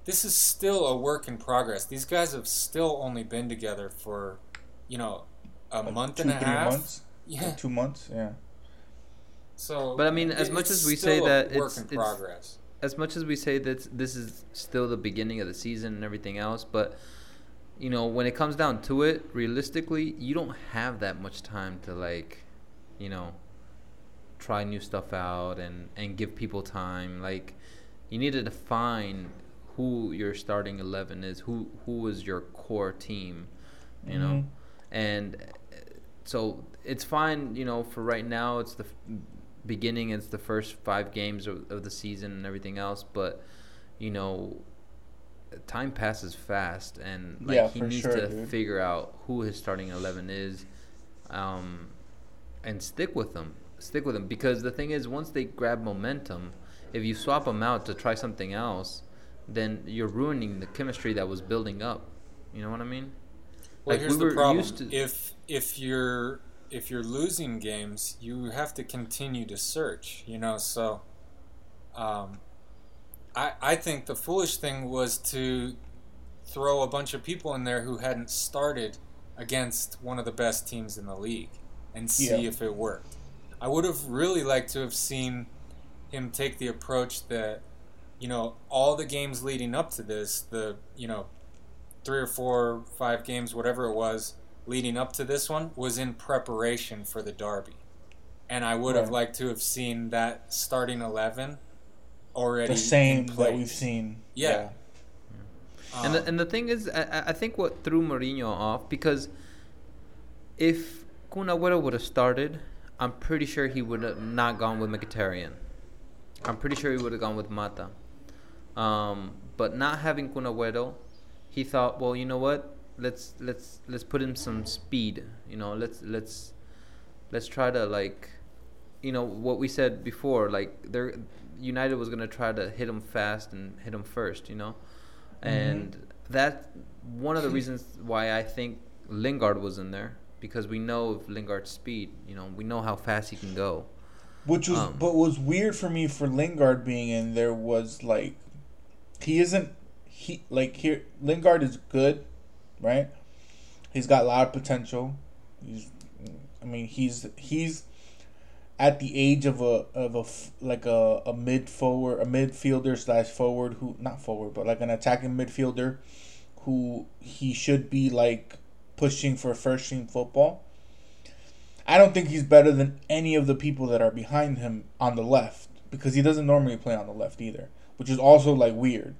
this is still a work in progress. These guys have still only been together for you know, a like month two, and a half. Months? Yeah, like two months. Yeah. So, but I mean, as much as we say that it's, work in progress, as much as we say that this is still the beginning of the season and everything else, but you know, when it comes down to it, realistically, you don't have that much time to like, you know, try new stuff out and and give people time. Like, you need to define who your starting eleven is, who who is your core team, you mm-hmm. know, and so it's fine, you know, for right now. It's the beginning. It's the first five games of, of the season and everything else, but you know time passes fast, and like yeah, he needs sure, to dude. figure out who his starting eleven is, um, and stick with them. Stick with them because the thing is, once they grab momentum, if you swap them out to try something else, then you're ruining the chemistry that was building up. You know what I mean? Well, like here's we the problem: if if you're if you're losing games, you have to continue to search. You know, so um, I, I think the foolish thing was to throw a bunch of people in there who hadn't started against one of the best teams in the league and see yeah. if it worked. I would have really liked to have seen him take the approach that, you know, all the games leading up to this, the, you know, three or four, five games, whatever it was, leading up to this one, was in preparation for the Derby. And I would right. have liked to have seen that starting 11 already the same that we've seen. Yeah. yeah. Um, and the, and the thing is, I, I think what threw Mourinho off because if Kun Agüero would have started, I'm pretty sure he would have not gone with Mkhitaryan. I'm pretty sure he would have gone with Mata. Um, but not having Kun Agüero, he thought, well, you know what? Let's let's let's put in some speed. You know, let's let's let's try to like, you know, what we said before. Like there, United was gonna try to hit them fast and hit them first, you know, mm-hmm. and that one of the reasons why I think Lingard was in there because we know of Lingard's speed. You know, we know how fast he can go. Which was, um, but was weird for me for Lingard being in there was like, he isn't he like here Lingard is good, right? He's got a lot of potential. He's, I mean, he's he's at the age of a of a like a, a mid forward a midfielder slash forward who not forward but like an attacking midfielder who he should be like pushing for first team football. I don't think he's better than any of the people that are behind him on the left because he doesn't normally play on the left either, which is also like weird.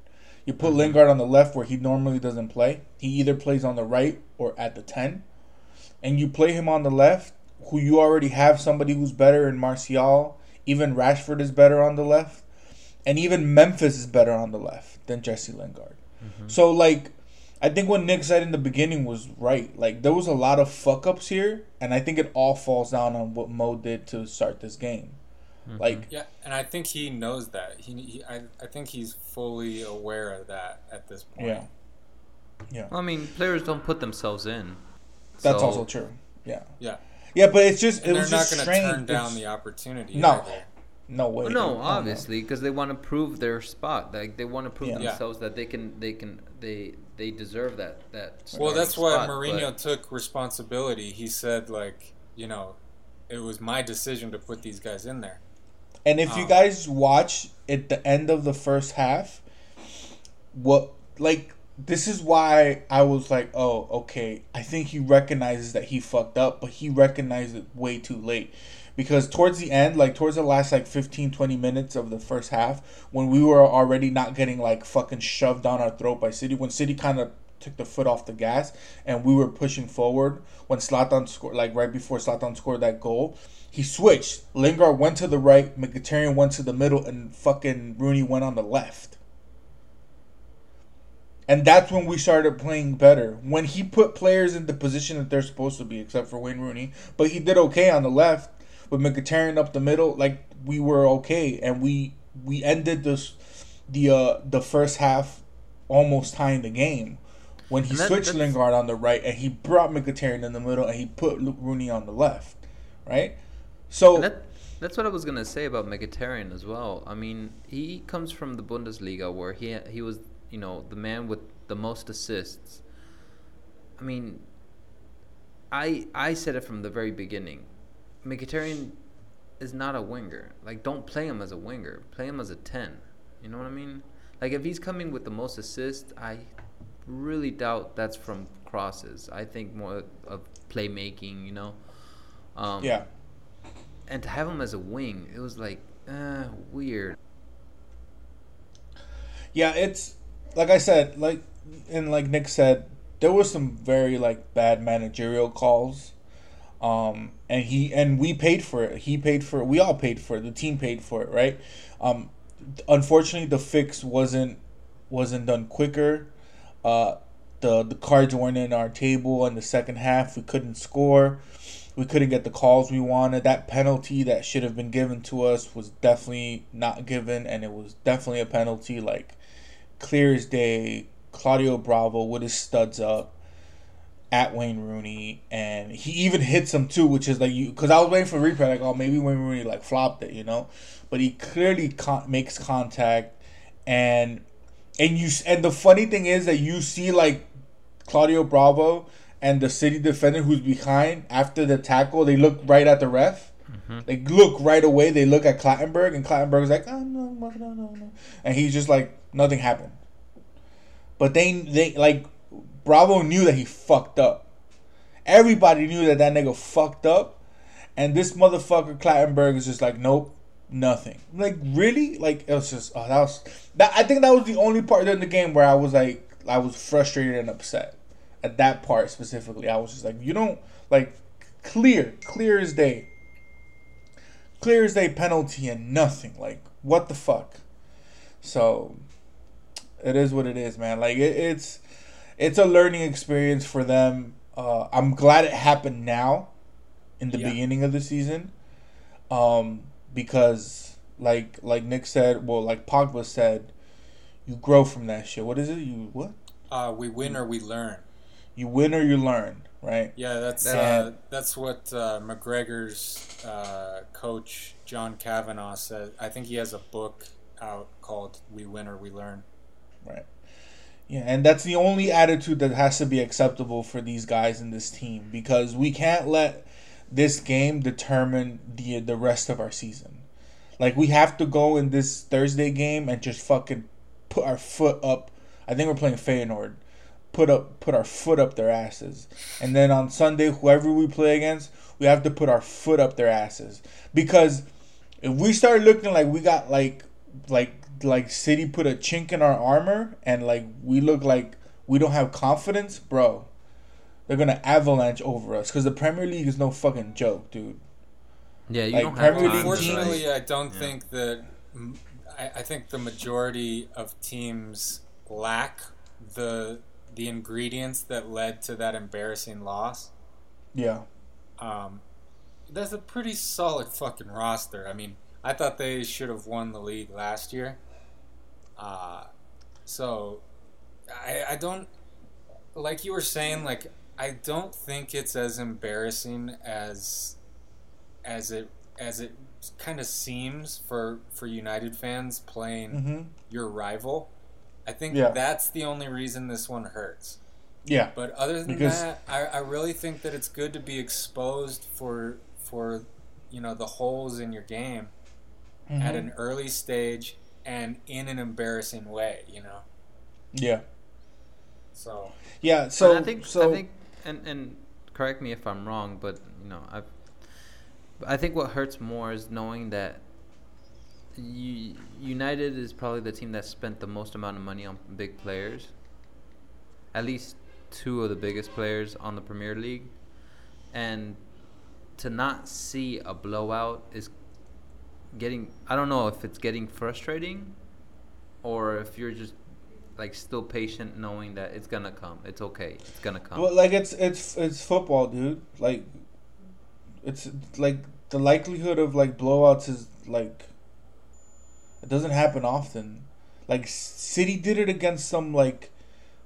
You put. Lingard on the left where he normally doesn't play. He either plays on the right or at the 10. And you play him on the left who you already have somebody who's better in Martial. Even Rashford is better on the left, and even Memphis is better on the left than Jesse Lingard. Mm-hmm. So like, I think what Nick said in the beginning was right. Like there was a lot of fuck ups here, and I think it all falls down on what Mo did to start this game. Mm-hmm. Like yeah, and I think he knows that. He, he I, I think he's fully aware of that at this point. Yeah. Yeah. Well, I mean, players don't put themselves in. That's so. also true. Yeah. Yeah. Yeah, but it's just and it was just strange. They're not going to turn down it's, the opportunity. No, either. no way. Well, no, obviously, because they want to prove their spot. Like they want to prove yeah. themselves that they can, they can, they they deserve that that. Well, that's why Mourinho but... took responsibility. He said, like, you know, it was my decision to put these guys in there. And if um, you guys watch at the end of the first half, what like this is why I was like, oh, okay. I think he recognizes that he fucked up, but he recognized it way too late. Because towards the end, like towards the last like 15, 20 minutes of the first half, when we were already not getting like fucking shoved down our throat by City, when City kind of took the foot off the gas and we were pushing forward, when Zlatan scored, like right before Zlatan scored that goal, he switched. Lingard went to the right, Mkhitaryan went to the middle, and fucking Rooney went on the left. And that's when we started playing better. When he put players in the position that they're supposed to be, except for Wayne Rooney. But he did okay on the left with Mkhitaryan up the middle. Like we were okay, and we we ended this the uh the first half almost tying the game when he that, switched Lingard on the right and he brought Mkhitaryan in the middle and he put Luke Rooney on the left, right? So that, that's what I was gonna say about Mkhitaryan as well. I mean, he comes from the Bundesliga where he he was you know, the man with the most assists. I mean, I I said it from the very beginning. Mkhitaryan is not a winger. Like, don't play him as a winger. Play him as a ten. You know what I mean? Like, if he's coming with the most assists, I really doubt that's from crosses. I think more of playmaking. You know. Um, yeah. And to have him as a wing, it was like uh, weird. Yeah, it's like I said, like and like Nick said, there was some very like bad managerial calls. Um, and he and we paid for it. He paid for it. We all paid for it. The team paid for it, right? Um, unfortunately, the fix wasn't wasn't done quicker. Uh, the the cards weren't in our table in the second half. We couldn't score. We couldn't get the calls we wanted. That penalty that should have been given to us was definitely not given, and it was definitely a penalty. Like clear as day. Claudio Bravo with his studs up at Wayne Rooney, and he even hits him too, which is like you because I was waiting for replay, like oh maybe Wayne Rooney like flopped it, you know, but he clearly con- makes contact, and and you and the funny thing is that you see like Claudio Bravo and the City defender who's behind after the tackle, they look right at the ref. Mm-hmm. They look right away. They look at Clattenburg, and Clattenburg's like, oh, no, no, no, no, and he's just like, nothing happened. But they, they like Bravo knew that he fucked up. Everybody knew that that nigga fucked up. And this motherfucker Clattenburg is just like, nope, nothing. Like really? Like it was just oh that was that I think that was the only part in the game where I was like I was frustrated and upset. At that part specifically. I was just like, you don't like clear, clear as day. Clear as day penalty and nothing. Like, what the fuck? So it is what it is, man. Like it, it's it's a learning experience for them. Uh, I'm glad it happened now, in the yeah. beginning of the season, um, because like like Nick said, well, like Pogba said, you grow from that shit. What is it? You what? Uh, we win or we learn. You win or you learn, right? Yeah, that's uh, that's what uh, McGregor's uh, coach John Kavanagh said. I think he has a book out called "We Win or We Learn." Right. Yeah, and that's the only attitude that has to be acceptable for these guys in this team because we can't let this game determine the the rest of our season. Like we have to go in this Thursday game and just fucking put our foot up. I think we're playing Feyenoord. Put up put our foot up their asses. And then on Sunday whoever we play against, we have to put our foot up their asses because if we start looking like we got like like like City put a chink in our armor and like we look like we don't have confidence, bro, they're gonna avalanche over us because the Premier League is no fucking joke, dude. Yeah, you like, don't have. Premier Unfortunately, I don't yeah. think that. I, I think the majority of teams lack the the ingredients that led to that embarrassing loss. Yeah. Um, that's a pretty solid fucking roster. I mean, I thought they should have won the league last year. Uh, so I, I don't like you were saying like I don't think it's as embarrassing as as it as it kind of seems for for United fans playing mm-hmm. your rival. I think yeah. that's the only reason this one hurts. Yeah. But other than because... that, I, I really think that it's good to be exposed for for you know the holes in your game mm-hmm. at an early stage and in an embarrassing way, you know. Yeah. So. Yeah. So I think so, I think and and correct me if I'm wrong, but you know I. I think what hurts more is knowing that United is probably the team that spent the most amount of money on big players. At least two of the biggest players on the Premier League, and to not see a blowout is getting I don't know if it's getting frustrating or if you're just like still patient knowing that it's gonna come. It's okay. It's gonna come. Well, like it's it's it's football, dude. Like it's like the likelihood of like blowouts is like it doesn't happen often. Like City did it against some like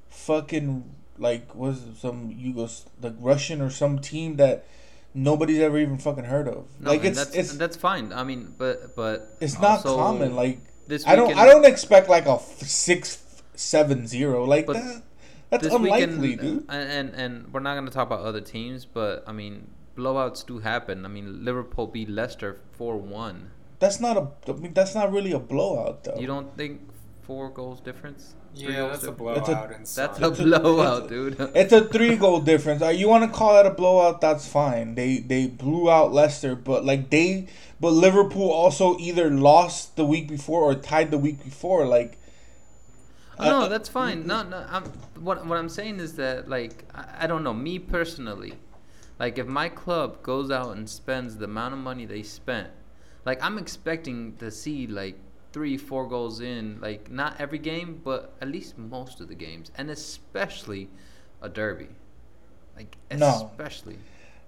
fucking like was some Yugos like Russian or some team that nobody's ever even fucking heard of. No, like it's that's, it's that's fine. I mean, but but it's not common. Like this, I don't I don't expect like a six seven zero like but, that. That's unlikely, weekend, dude. And, and and we're not gonna talk about other teams, but I mean blowouts do happen. I mean Liverpool beat Leicester four one. That's not a. I mean, that's not really a blowout, though. You don't think four goals difference? Yeah, that's a difference? blowout. That's some. a It's a- blowout, dude. It's a three goal difference. Uh, You want to call that a blowout? That's fine. They they blew out Leicester, but like they, but Liverpool also either lost the week before or tied the week before. Like, Uh, no, Uh, that's fine. Mm, no, mm. no. I'm what what I'm saying is that like I, I don't know me personally, like if my club goes out and spends the amount of money they spent, like I'm expecting to see like three four goals in like not every game but at least most of the games and especially a derby, like No. especially.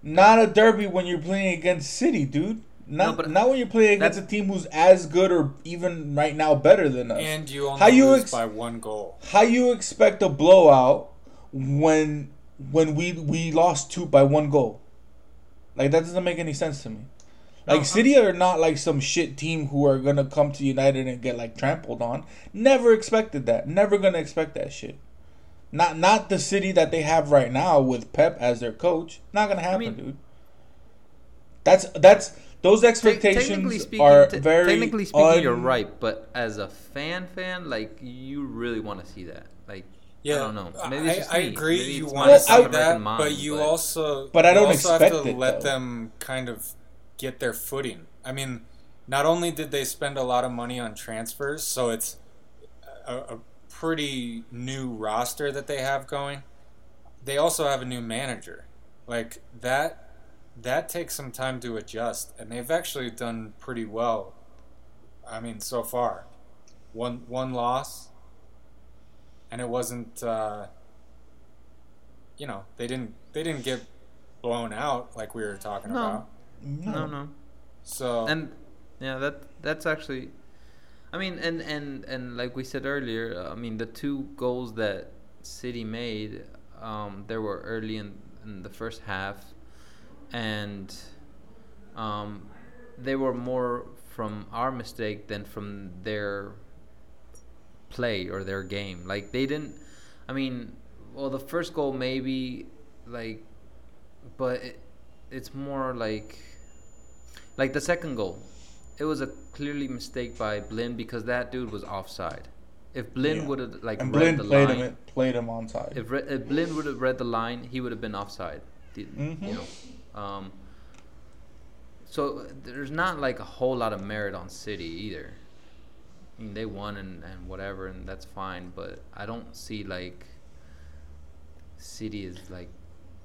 not a derby when you're playing against City, dude. Not No, but not when you're playing against a team who's as good or even right now better than us. and you only How you lose ex- by one goal. How you expect a blowout when when we we lost two by one goal? Like that doesn't make any sense to me. Like No, City are not like some shit team who are gonna come to United and get like trampled on. Never expected that. Never gonna expect that shit. Not not the City that they have right now with Pep as their coach. Not gonna happen, mean- dude. That's that's those expectations technically speaking, are te- very. technically speaking, you're right. But as a fan, fan, like you really want to see that. Like Yeah, I don't know. Maybe it's I, just I me. agree. Maybe you want to see I- that, American mind, but you also But I don't also expect have to it, let though. them kind of get their footing. I mean, not only did they spend a lot of money on transfers, so it's a, a pretty new roster that they have going. They also have a new manager, like that. That takes some time to adjust, and they've actually done pretty well. I mean, so far, one one loss, and it wasn't. Uh, you know, they didn't they didn't get blown out like we were talking No. about. no, no. So and yeah that that's actually i mean and and and like we said earlier uh, i mean the two goals that city made um there were early in, in the first half and um they were more from our mistake than from their play or their game like they didn't i mean well the first goal maybe like but it, it's more like like the second goal, it was a clearly mistake by Blind because that dude was offside. If Blind Yeah. would have like And read the played line, him played him onside. if, re- if Blind would have read the line, he would have been offside. The- Mhm. You know, um, so there's not like a whole lot of merit on City either. I mean, they won and, and whatever, and that's fine. But I don't see like City is like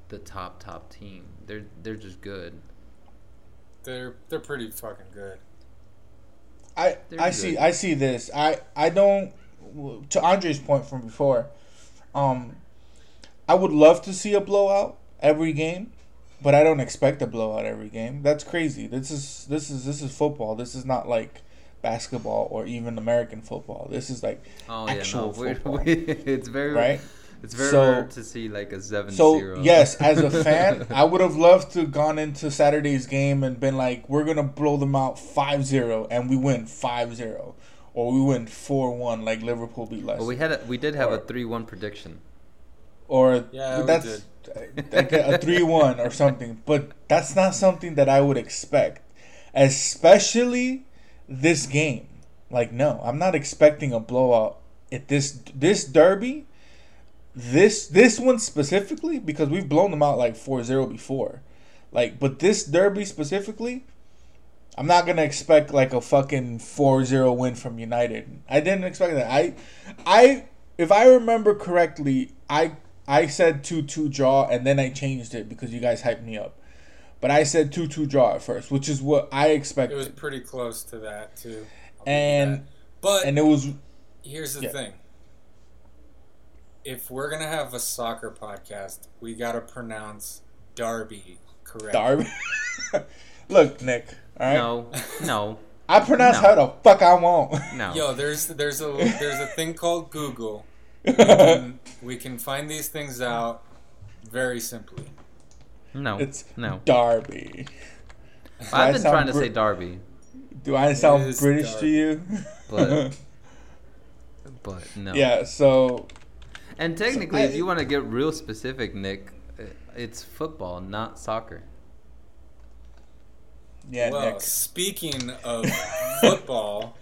the top top team. They're they're just good. they're they're pretty fucking good. I They're I good. see I see this. I I don't to Andre's point from before. Um I would love to see a blowout every game, but I don't expect a blowout every game. That's crazy. This is this is this is football. This is not like basketball or even American football. This is like Oh actual yeah, no, football. we it's very Right? It's very So- rare to see like a seven So zero. yes, as a fan, I would have loved to have gone into Saturday's game and been like, we're gonna blow them out 5-0 and we win 5-0. or we win 4-1 like Liverpool beat Leicester. Well, we had a, we did have a three one prediction. Or Yeah, that's like a three one or something. But that's not something that I would expect, especially this game. Like, no, I'm not expecting a blowout at this this derby. This this one specifically because we've blown them out like 4-0 before. Like, but this derby specifically, I'm not gonna expect like a fucking 4-0 win from United. I didn't expect that. I, I, if I remember correctly, I I said 2-2 draw and then I changed it because you guys hyped me up. But I said 2-2 draw at first, which is what I expected. It was pretty close to that too. I'll And- that. but and it was here's the Yeah. thing: if we're gonna have a soccer podcast, we gotta pronounce Darby correct. Darby. Look, Nick. All right. No, no, I pronounce No. how the fuck I want. no. Yo, there's there's a there's a thing called Google. We um, can, we can find these things out very simply. no, It's no. Darby. I I've been trying to Br- say Darby, Do I sound is British to you? But- but no. yeah. So And technically, if you want to get real specific, Nick, it's football, not soccer. Yeah, well, Nick. speaking of football,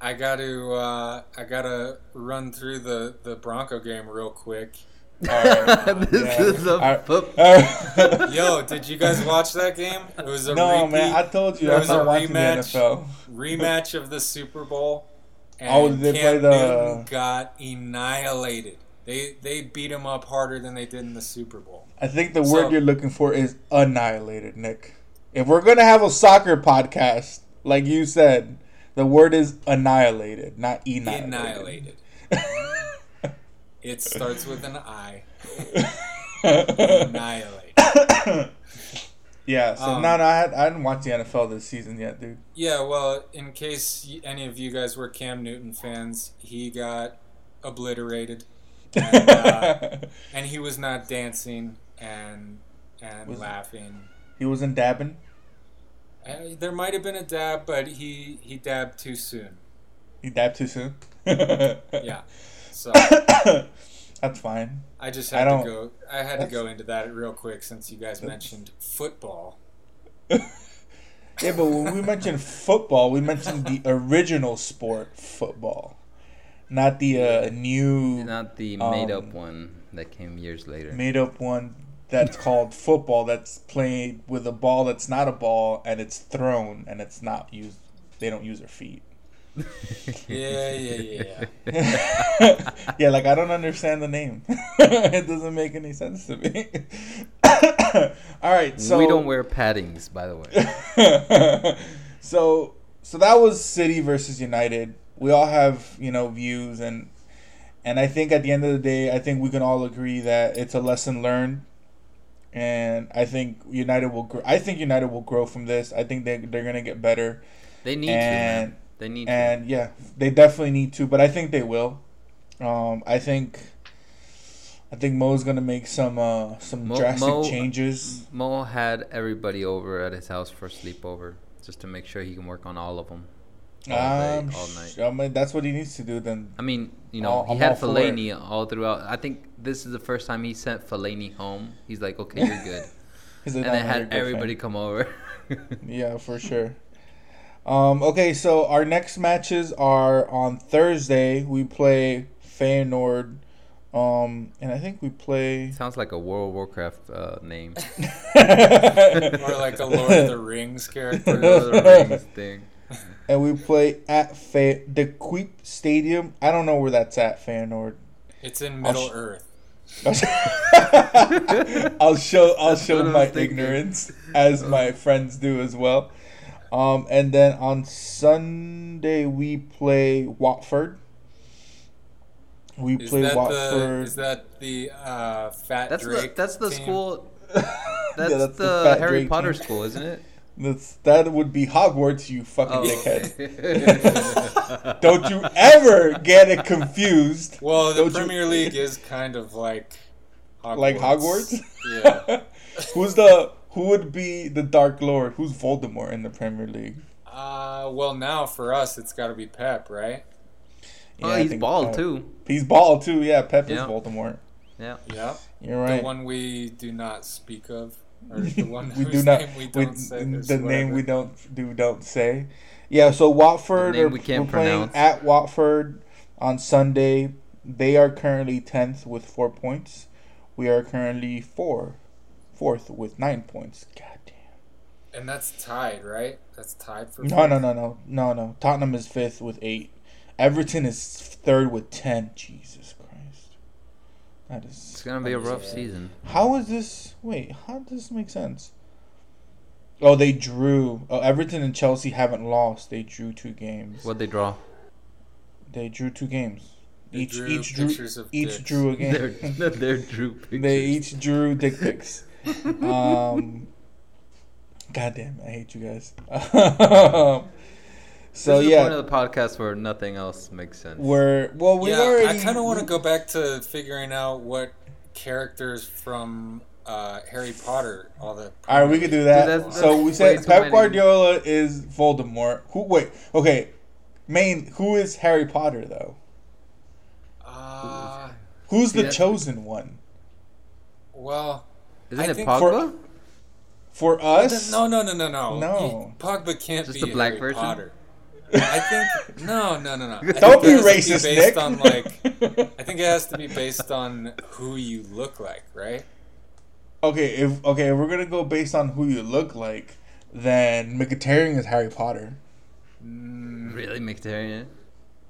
I got to uh, I got to run through the the Bronco game real quick. Uh, this yeah. is a football. Yo, did you guys watch that game? It was a no, repeat. man. I told you, it was a rematch. Rematch of the Super Bowl. And oh, they Cam play the Newton got annihilated. They they beat him up harder than they did in the Super Bowl. I think the so, word you're looking for is annihilated, Nick. If we're gonna have a soccer podcast, like you said, the word is annihilated, not annihilated. Annihilated. it starts with an I. Annihilate. yeah. So um, no, no, I, had, I didn't watch the NFL this season yet, dude. Yeah. Well, in case any of you guys were Cam Newton fans, he got obliterated and, uh, and he was not dancing and and was, laughing. He wasn't dabbing. Uh, there might have been a dab, but he he dabbed too soon. He dabbed too soon. yeah. So that's fine. I just had I to go. I had to go into that real quick since you guys mentioned football. yeah, but when we mentioned football, we mentioned the original sport, football not the uh, new, not the made um, up one that came years later. Made up one that's called football. That's played with a ball that's not a ball and it's thrown and it's not used. They don't use their feet. yeah, yeah, yeah. yeah, like I don't understand the name. it doesn't make any sense to me. All right, so we don't wear paddings, by the way. so, so that was City versus United we all have you know views and and I think at the end of the day, I think we can all agree that it's a lesson learned. And I think United will. Grow. I think United will grow from this. I think they they're gonna get better. They need and, to. They need and to. yeah, they definitely need to. But I think they will. Um, I think. I think Mo's gonna make some uh, some Mo, drastic Mo, changes. Mo had everybody over at his house for a sleepover, just to make sure he can work on all of them all day, all night. I mean, that's what he needs to do then. I mean, you know, he had Fellaini all throughout. I think this is the first time he sent Fellaini home. He's like, okay, you're good. and then had everybody come over. yeah, for sure. Um, okay, so our next matches are on Thursday. We play Feyenoord. Um, and I think we play. Sounds like a World of Warcraft uh, name. or like a Lord of the Rings character. Lord of the Rings thing and we play at Fe- the Kuip Stadium. I don't know where that's at, Feyenoord. It's in Middle sh- Earth. I'll show I'll show my ignorance as my friends do as well. Um, and then on Sunday we play Watford. We is play Watford. The, is that the uh, Fat that's Drake? The, that's the team? school. That's, yeah, that's the, the Harry Drake Potter team. school, isn't it? That's, that would be Hogwarts, you fucking oh. dickhead. Don't you ever get it confused. Well, the Don't Premier you... League is kind of like Hogwarts. Like Hogwarts? Yeah. Who's the who would be the Dark Lord? Who's Voldemort in the Premier League? Uh, well, now for us, it's got to be Pep, right? Yeah, oh, he's bald Pep. too. He's bald too. Yeah, Pep yeah. is Voldemort. Yeah. Yeah. You're right. The one we do not speak of the one we do not we don't we, say the whatever. name we don't do don't say. Yeah, so Watford are we are playing at Watford on Sunday. They are currently tenth with four points. We are currently four, fourth with nine points. God damn. And that's tied, right? That's tied for. No, no, no, no, no, no. Tottenham is fifth with eight. Everton is third with ten. Jesus Christ, that is. It's gonna be a rough season. How is this? Wait, how does this make sense? Oh, they drew. Oh, Everton and Chelsea haven't lost. They drew two games. What they draw? They drew two games. They each drew each drew each dicks. drew a game. they're, they're drew pictures. They each drew dick pics. um, God damn, I hate you guys. So this is yeah, the point of the podcast where nothing else makes sense. Where well, we yeah, already. I kind of want to go back to figuring out what characters from uh, Harry Potter. All the all right, we could do that. Dude, that's, so we said Pep Guardiola is Voldemort. Who? Wait, okay. Main. Who is Harry Potter though? Uh, Who's the chosen one? Well, isn't I it think Pogba? For, for us, no, no, no, no, no. No. He- Pogba can't Just be the black Harry version? Potter. I think no, no, no, no. Don't think be it has to racist, based Nick. On like, I think it has to be based on who you look like, right? okay, if okay, if we're gonna go based on who you look like, then Mkhitaryan is Harry Potter. Mm. Really, Mkhitaryan?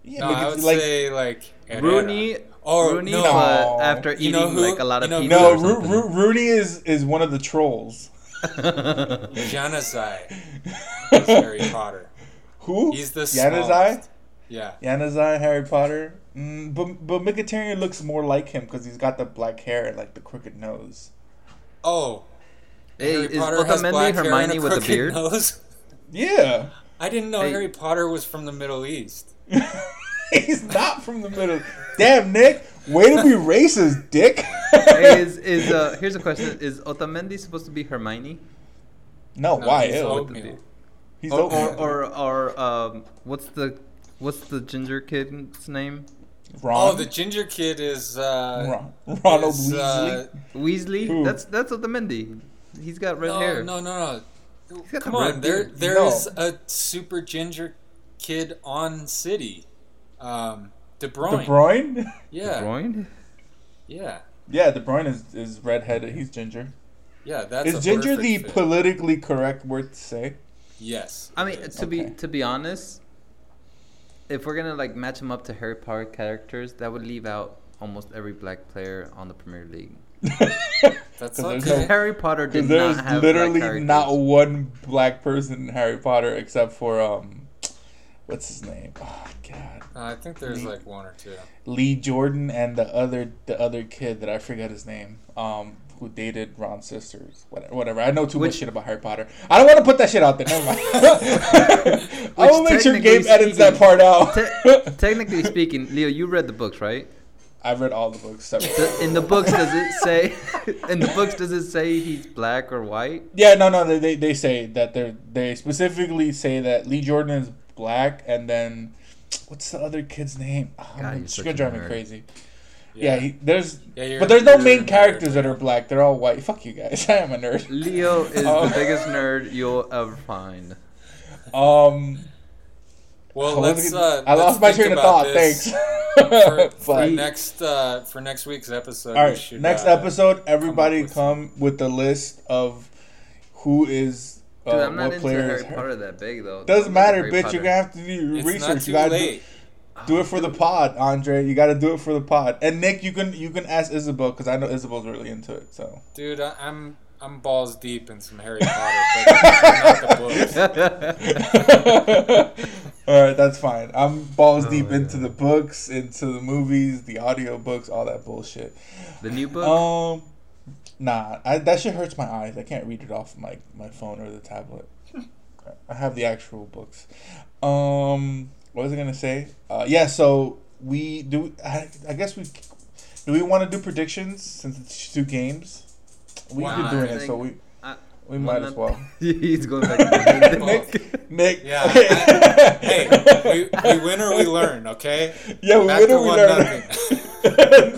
Yeah, No, Mkhi- I would like say like Herrera. Rooney. Oh, Rooney, no. but after You eating know who- like a lot of you know who- pizza no, or Ro- Ro- Rooney is is one of the trolls. Januzaj is Harry Potter. Who? He's the Januzaj. smallest. Yeah. Januzaj, Harry Potter. Mm, but but Mkhitaryan looks more like him because he's got the black hair and like the crooked nose. Oh, Hey, Harry is Potter has Otamendi black hair Hermione and a with a crooked beard? nose. Yeah, I didn't know Hey. Harry Potter was from the Middle East. he's not from the middle. Damn, Nick, way to be racist, dick. Hey, is is uh? Here's a question: Is Otamendi supposed to be Hermione? no, No, why? he's oatmeal. He's Or or, or or um? What's the what's the ginger kid's name? Ron. Oh, the ginger kid is uh, Ron- Ronald is, Weasley. uh, Weasley. Who? That's that's Otamendi. He's got red no, hair. no, no, no. Come the on, there beard. there No. is a super ginger kid on City. Um, De Bruyne. De Bruyne. Bruyne. Yeah, Groin? yeah, Yeah, De Bruyne is is redheaded. He's ginger. yeah. That's is a ginger the fit. politically correct word to say? Yes. I mean, it is. to be to be honest, if we're gonna like match him up to Harry Potter characters, that would leave out almost every black player on the Premier League. that's 'Cause there's okay. no- Harry Potter did Because there's not have literally black not one black person in Harry Potter except for um, what's his name? Oh God, Uh, I think there's like one or two. Lee Jordan and the other the other kid that I forget his name. Um, who dated Ron's sisters? Whatever. Whatever. I know too much shit about Harry Potter. I don't want to put that shit out there. Never mind. I will make sure Gabe edits that part out. Te- technically speaking, Leo, you read the books, right? I've read all the books. In the books, does it say? in the books, does it say he's black or white? Yeah, no, no. They, they, say that they they specifically say that Lee Jordan is black, and then what's the other kid's name? Oh, God, it's gonna drive me crazy. Yeah, he, there's, Yeah, but there's no you're main nerd, characters that are black. They're all white. Fuck you guys. I am a nerd. Leo is Oh. the biggest nerd you'll ever find. Um, Well, I let's. Uh, I lost my let's think train of thought. this Thanks. For, for next uh, for next week's episode. all we right, should, next uh, episode, everybody with come with the list of who is uh, Dude, I'm not what into players. Harry Potter that big though. Doesn't matter, into Harry bitch. You're gonna have to do your It's research. not you too gotta late. Do it for the pod, Andre. You got to do it for the pod. And Nick, you can you can ask Isabel because I know Isabel's really into it. So Dude, I, I'm I'm balls deep in some Harry Potter, but not the books. all right, that's fine. I'm balls Oh, deep yeah. into the books, into the movies, the audio books, all that bullshit. The new book. Um, nah, I, that shit hurts my eyes. I can't read it off my my phone or the tablet. I have the actual books. Um, what was I gonna say? Uh, yeah. So we do. I, I guess we do. We want to do predictions since it's two games. We've Wow, been doing it, so we I- we might as well. He's going back. To Nick, Nick. Yeah. okay. I- hey, we, we win or we learn, okay? Yeah, we Back win or we learn.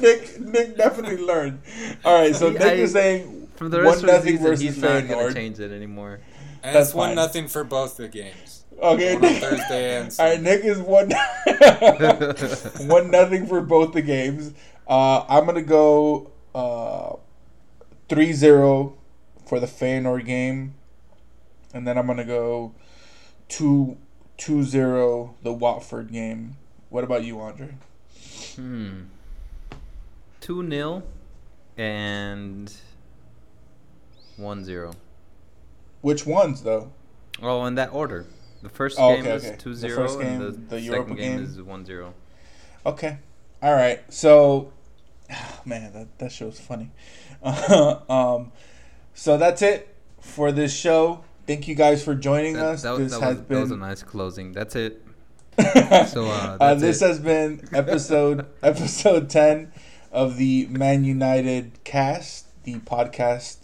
Nick, Nick definitely learned. All right, so He- Nick I- is saying From the rest one of the nothing season, versus he's not gonna change it anymore. And That's it's one nothing for both the games. Okay, One on Nick- Thursday and All right, Nick is one one nothing for both the games. Uh, I'm gonna go uh, 3-0 for the Feyenoord game, and then I'm gonna go 2 2-0 the Watford game. What about you, Andre? Hmm. Two 0 and one zero. Which ones though? Oh, in that order. The first Oh, game okay, is okay. 2 The 0, first and the, the second game, game. is 1 0. Okay. All right. So, man, that that show's funny. um, so that's it for this show. Thank you guys for joining That, us. that, this that has was, that was a nice closing. That's it. So, uh, uh, this it. has been episode episode ten of the Man United cast, the podcast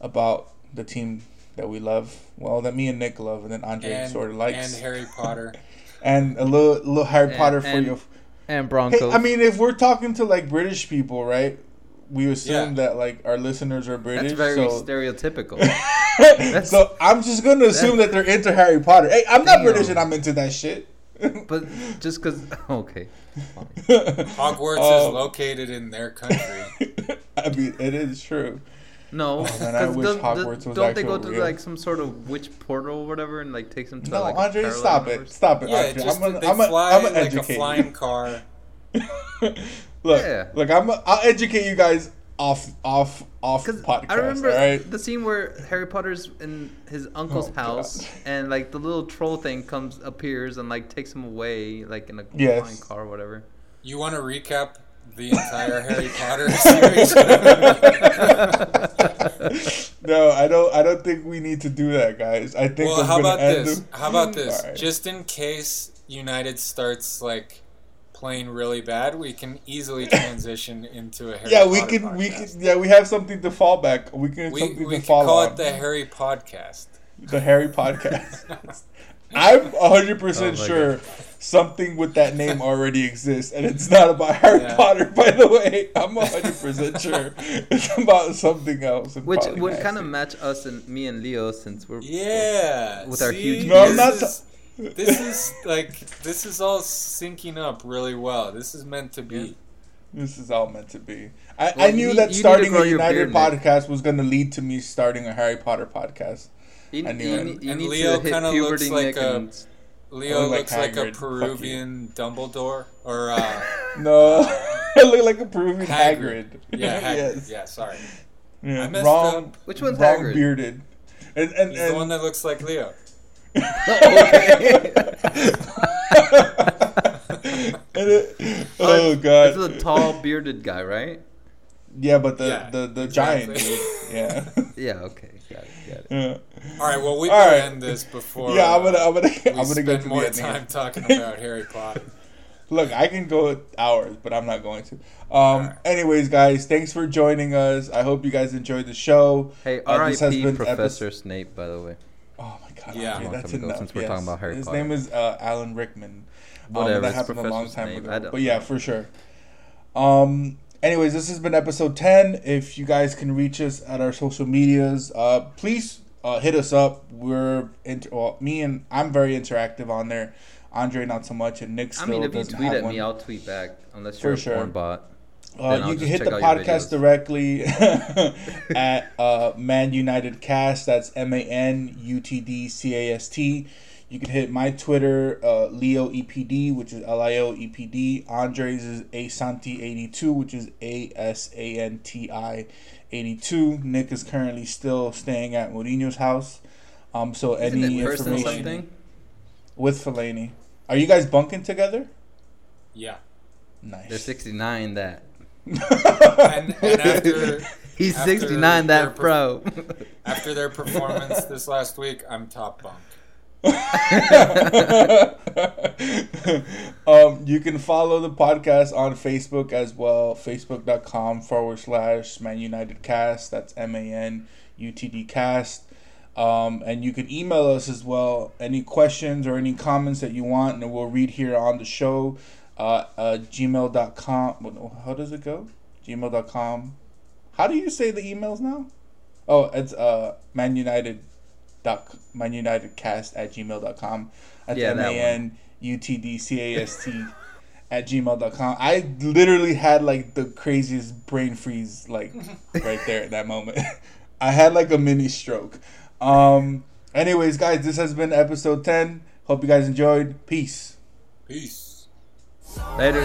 about the team that we love. Well, that me and Nick love, and then Andre and, sort of likes, and Harry Potter. and a little little Harry And- Potter for and- your and Broncos. Hey, I mean, if we're talking to like British people, right? We assume yeah. that like our listeners are British. That's very so. stereotypical. so I'm just gonna assume that they're into Harry Potter. Hey, I'm not British and I'm into that shit. but just because, okay. Hogwarts um, is located in their country. I mean, it is true. No, oh, man, I wish don't, Hogwarts was don't they go to real. like some sort of witch portal or whatever and like takes them to no, like Andre, stop it, stop it. Yeah, Andre. just I'm gonna, they I'm fly I'm like a flying car. look, yeah. look, I'm. A, I'll educate you guys off, off, off podcast. I remember right? the scene where Harry Potter's in his uncle's oh, house, God. and like the little troll thing comes appears and like takes him away, like in a yes. flying car or whatever. You want to recap the entire Harry Potter series? no, I don't. I don't think we need to do that, guys. I think. Well, how about this? How about this? Just in case United starts like playing really bad, we can easily transition into a Harry yeah. Potter we can. Podcast. We can. Yeah, we have something to fall back. We can. We, something we to fall call on. it the Harry Podcast. The Harry Podcast. I'm 100 percent oh sure. God something with that name already exists, and it's not about Harry yeah. Potter. By the way, I'm 100 percent sure it's about something else. Which would kind of match us and me and Leo since we're yeah with our huge. No, I'm not. Is, this is like this is all syncing up really well. This is meant to be. Yeah. This is all meant to be. I, well, I knew need, that starting a United podcast was going to lead to me starting a Harry Potter podcast. You, I knew you, it. You and Leo kind of looks like a. And, Leo looks like, like a Peruvian Dumbledore, or uh, no, I look like a Peruvian Hagrid. Hagrid. Yeah, Hagrid. yes. yeah. Sorry, yeah. I messed wrong, up. Which one's wrong Hagrid? bearded. And, and, He's and, the one that looks like Leo. it, oh god, this is a tall bearded guy, right? Yeah, but the yeah, the, the exactly. giant, yeah. yeah. Okay. Got it. Got it. Yeah. All right. Well, we better right. end this before. Yeah, I'm gonna. I'm gonna. Uh, I'm gonna go to more time talking about Harry Potter. Look, I can go hours, but I'm not going to. Um. Right. Anyways, guys, thanks for joining us. I hope you guys enjoyed the show. Hey, uh, R.I.P. Professor Snape, by the way. Oh my god. Yeah, okay, that's enough. Since we're yes. talking about Harry His Potter. name is uh, Alan Rickman. Whatever. Um, that happened a long time ago. But yeah, for sure. Um anyways, this has been episode 10. If you guys can reach us at our social medias, uh, please uh, hit us up. We're inter- well, me and I'm very interactive on there. Andre not so much, and Nick still I mean, if you tweet at one. me, I'll tweet back unless you're For a porn bot. Uh, you can hit the podcast directly at uh, Man United Cast. That's M A N U T D C A S T. You can hit my Twitter, uh, Leo EPD, which is L I O E P D. Andres is Asanti82, which is A S A N T I 82. Nick is currently still staying at Mourinho's house. Um, so Isn't any information with Fellaini. Are you guys bunking together? Yeah. Nice. They're 69 that. and, and after he's after 69 that pro. after their performance this last week, I'm top bunk. um, you can follow the podcast on Facebook as well. Facebook.com forward slash Man United Cast. That's M A N U T D Cast. Um, and you can email us as well. Any questions or any comments that you want, and we'll read here on the show. Uh, uh, gmail.com. How does it go? Gmail.com. How do you say the emails now? Oh, it's uh, Man United dot manunitedcast at gmail.com. That's yeah, M-A-N-U-T-D-C-A-S-T at gmail.com. I literally had like the craziest brain freeze like right there at that moment. I had like a mini stroke. Um anyways, guys, this has been episode 10. Hope you guys enjoyed. Peace. Peace. Later.